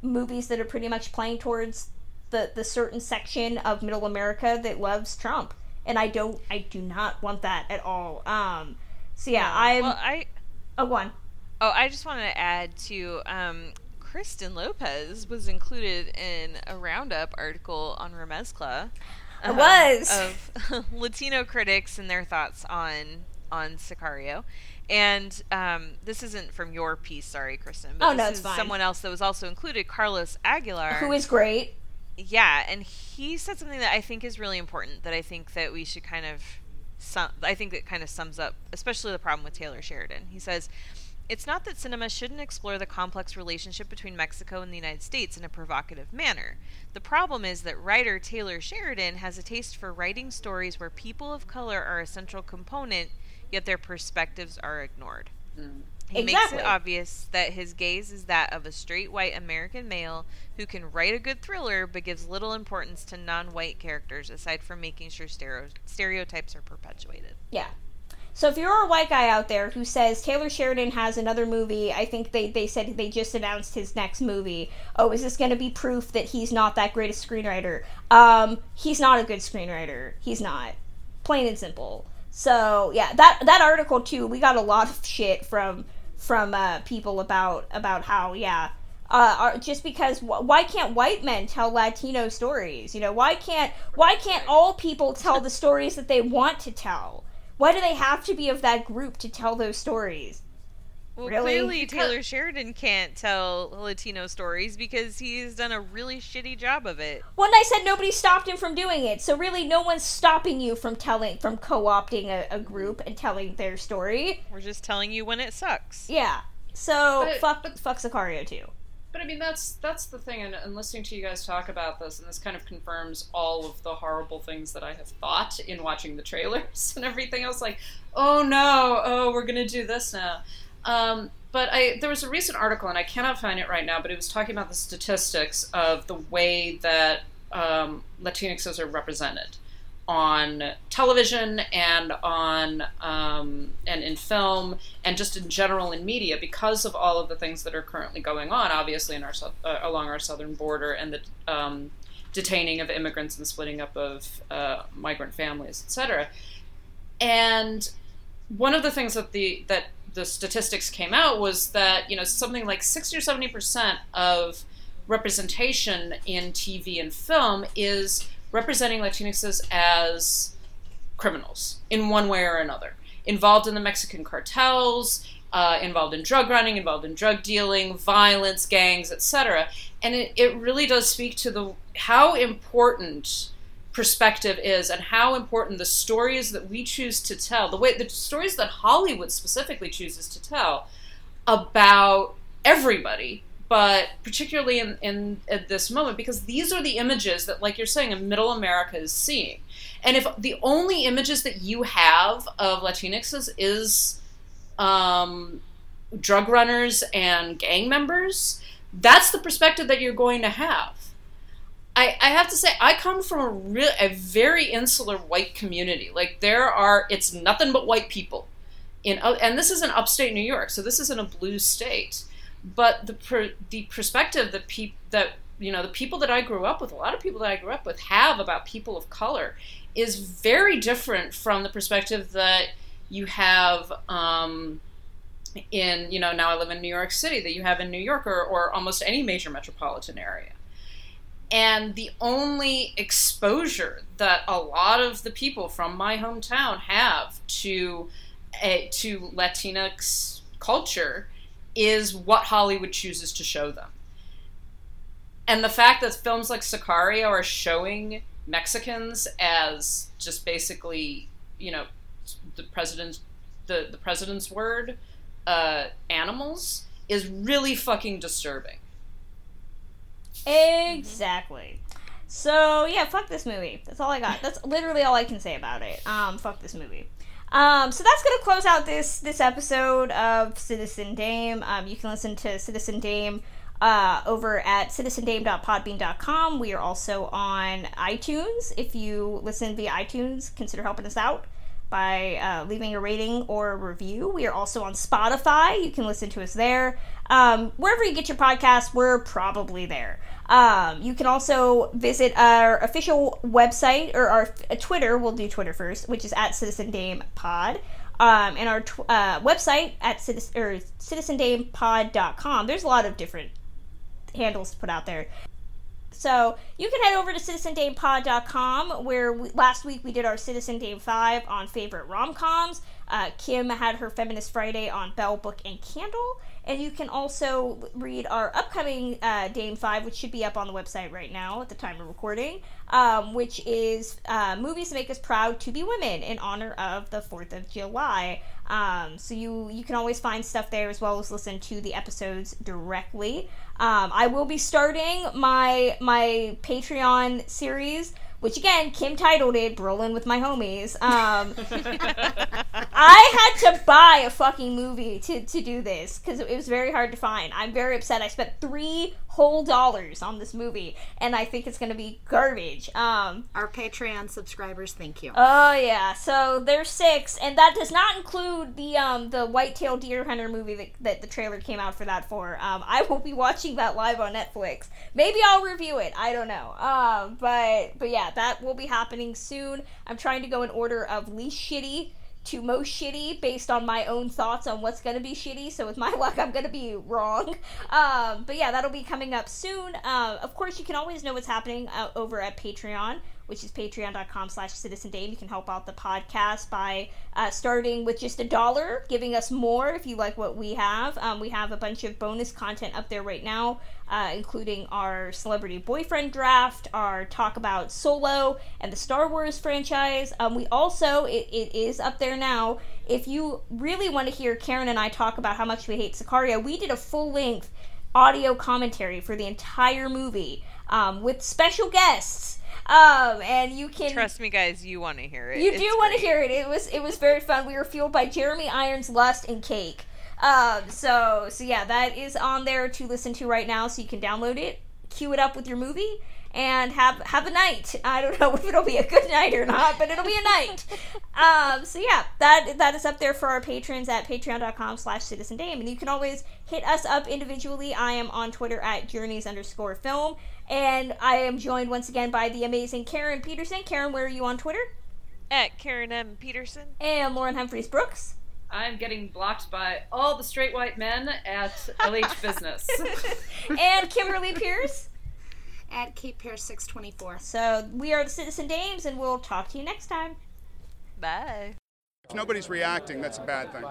movies that are pretty much playing towards the the certain section of middle America that loves Trump, and I don't I do not want that at all. Um, so yeah, I'm. Well, I oh, go on. Oh, I just wanted to add to um, Kristen Lopez was included in a roundup article on Remezcla. It was of Latino critics and their thoughts on on Sicario. And um, this isn't from your piece, sorry, Kristen. But Oh, this no, it's is fine. someone else that was also included, Carlos Aguilar. Who is great. Yeah, and he said something that I think is really important. That I think that we should kind of, sum, I think it kind of sums up, especially the problem with Taylor Sheridan. He says, "It's not that cinema shouldn't explore the complex relationship between Mexico and the United States in a provocative manner. The problem is that writer Taylor Sheridan has a taste for writing stories where people of color are a central component, yet their perspectives are ignored." He makes it obvious that his gaze is that of a straight white American male who can write a good thriller but gives little importance to non white characters aside from making sure stereo- stereotypes are perpetuated. Yeah. So if you're a white guy out there who says Taylor Sheridan has another movie, I think they, they said they just announced his next movie. Oh, is this going to be proof that he's not that great a screenwriter? Um, he's not a good screenwriter. He's not. Plain and simple. So yeah, that that article too, we got a lot of shit from from uh, people about about how yeah. Uh, are, just because wh- why can't white men tell Latino stories? You know why can't why can't all people tell the stories that they want to tell? Why do they have to be of that group to tell those stories? Well, Really? clearly Taylor Sheridan can't tell Latino stories because he's done a really shitty job of it. Well, and I said nobody stopped him from doing it, so really no one's stopping you from telling from co-opting a, a group and telling their story. We're just telling you when it sucks. Yeah. So But- fuck fuck Sicario too. But I mean, that's that's the thing, and, and listening to you guys talk about this, and this kind of confirms all of the horrible things that I have thought in watching the trailers and everything else. Like, oh no, oh we're gonna do this now. Um, but I there was a recent article, and I cannot find it right now, but it was talking about the statistics of the way that um, Latinxes are represented on television and on um, and in film and just in general in media because of all of the things that are currently going on obviously in our uh, along our southern border and the um, detaining of immigrants and splitting up of uh, migrant families etc and one of the things that the that the statistics came out was that you know something like 60 or 70 percent of representation in TV and film is representing Latinxes as criminals in one way or another, involved in the Mexican cartels, uh, involved in drug running, involved in drug dealing, violence, gangs, etc. And it, it really does speak to the how important perspective is and how important the stories that we choose to tell, the way the stories that Hollywood specifically chooses to tell about everybody, but particularly in, in at this moment, because these are the images that, like you're saying, in middle America is seeing. And if the only images that you have of Latinxes is um, drug runners and gang members, that's the perspective that you're going to have. I, I have to say I come from a real a very insular white community. Like there are it's nothing but white people in and this is in upstate New York, so this isn't a blue state. But the per, the perspective that peop, that you know the people that I grew up with, a lot of people that I grew up with have about people of color is very different from the perspective that you have um, in you know now I live in New York City that you have in New York or, or almost any major metropolitan area. And the only exposure that a lot of the people from my hometown have to uh, to Latinx culture is what Hollywood chooses to show them. And the fact that films like Sicario are showing Mexicans as just basically, you know, the president's the the president's word uh, animals is really fucking disturbing. Exactly. So yeah, fuck this movie. That's all I got. That's literally all I can say about it. Um, fuck this movie. Um, so that's gonna close out this this episode of Citizen Dame. Um, you can listen to Citizen Dame uh, over at citizendame.podbean.com. We are also on iTunes. If you listen via iTunes, consider helping us out by uh, leaving a rating or a review. We are also on Spotify. You can listen to us there. Um, wherever you get your podcast, we're probably there. Um, you can also visit our official website or our uh, Twitter. We'll do Twitter first, which is at Citizen Dame Pod. Um, and our tw- uh, website at citizen, or citizendamepod.com. There's a lot of different handles to put out there. So you can head over to citizendamepod.com where we, last week we did our Citizen Dame 5 on favorite rom-coms. Uh, Kim had her Feminist Friday on Bell Book, and Candle. And you can also read our upcoming uh, Dame 5, which should be up on the website right now at the time of recording, um, which is uh, Movies That Make Us Proud to Be Women in honor of the 4th of July. Um, so you, you can always find stuff there as well as listen to the episodes directly. Um, I will be starting my my Patreon series, which again Kim titled it "Brolin with My Homies." Um, I had to buy a fucking movie to, to do this because it was very hard to find. I'm very upset. I spent three whole dollars on this movie, and I think it's going to be garbage. Um, Our Patreon subscribers, thank you. Oh yeah, so there's six, and that does not include the um the white-tailed deer hunter movie that, that the trailer came out for that for. Um, I will be watching that live on Netflix. Maybe I'll review it. I don't know. Um, but but yeah, that will be happening soon. I'm trying to go in order of least shitty to most shitty based on my own thoughts on what's gonna be shitty. So with my luck, I'm gonna be wrong. Um, but yeah, that'll be coming up soon. Uh, of course, you can always know what's happening uh, over at Patreon which is patreon.com slash citizen dame you can help out the podcast by uh, starting with just a dollar giving us more if you like what we have um, we have a bunch of bonus content up there right now uh, including our celebrity boyfriend draft our talk about solo and the star wars franchise um, we also it, it is up there now if you really want to hear karen and i talk about how much we hate sicario we did a full length audio commentary for the entire movie um, with special guests um, and you can Trust me, guys, you want to hear it. You It's do want to hear it. It was it was very fun. We were fueled by Jeremy Irons' lust and cake. Um, so so yeah, that is on there to listen to right now. So you can download it, queue it up with your movie, and have have a night. I don't know if it'll be a good night or not, but it'll be a night. Um, so yeah, that that is up there for our patrons at patreon.com slash citizen dame. And you can always hit us up individually. I am on Twitter at journeys underscore film. And I am joined once again by the amazing Karen Peterson. Karen, where are you on Twitter? At Karen M. Peterson. And Lauren Humphries Brooks. I'm getting blocked by all the straight white men at LH Business. and Kimberly Pierce. At Kate Pierce 624. So we are the Citizen Dames, and we'll talk to you next time. Bye. If nobody's reacting, that's a bad thing.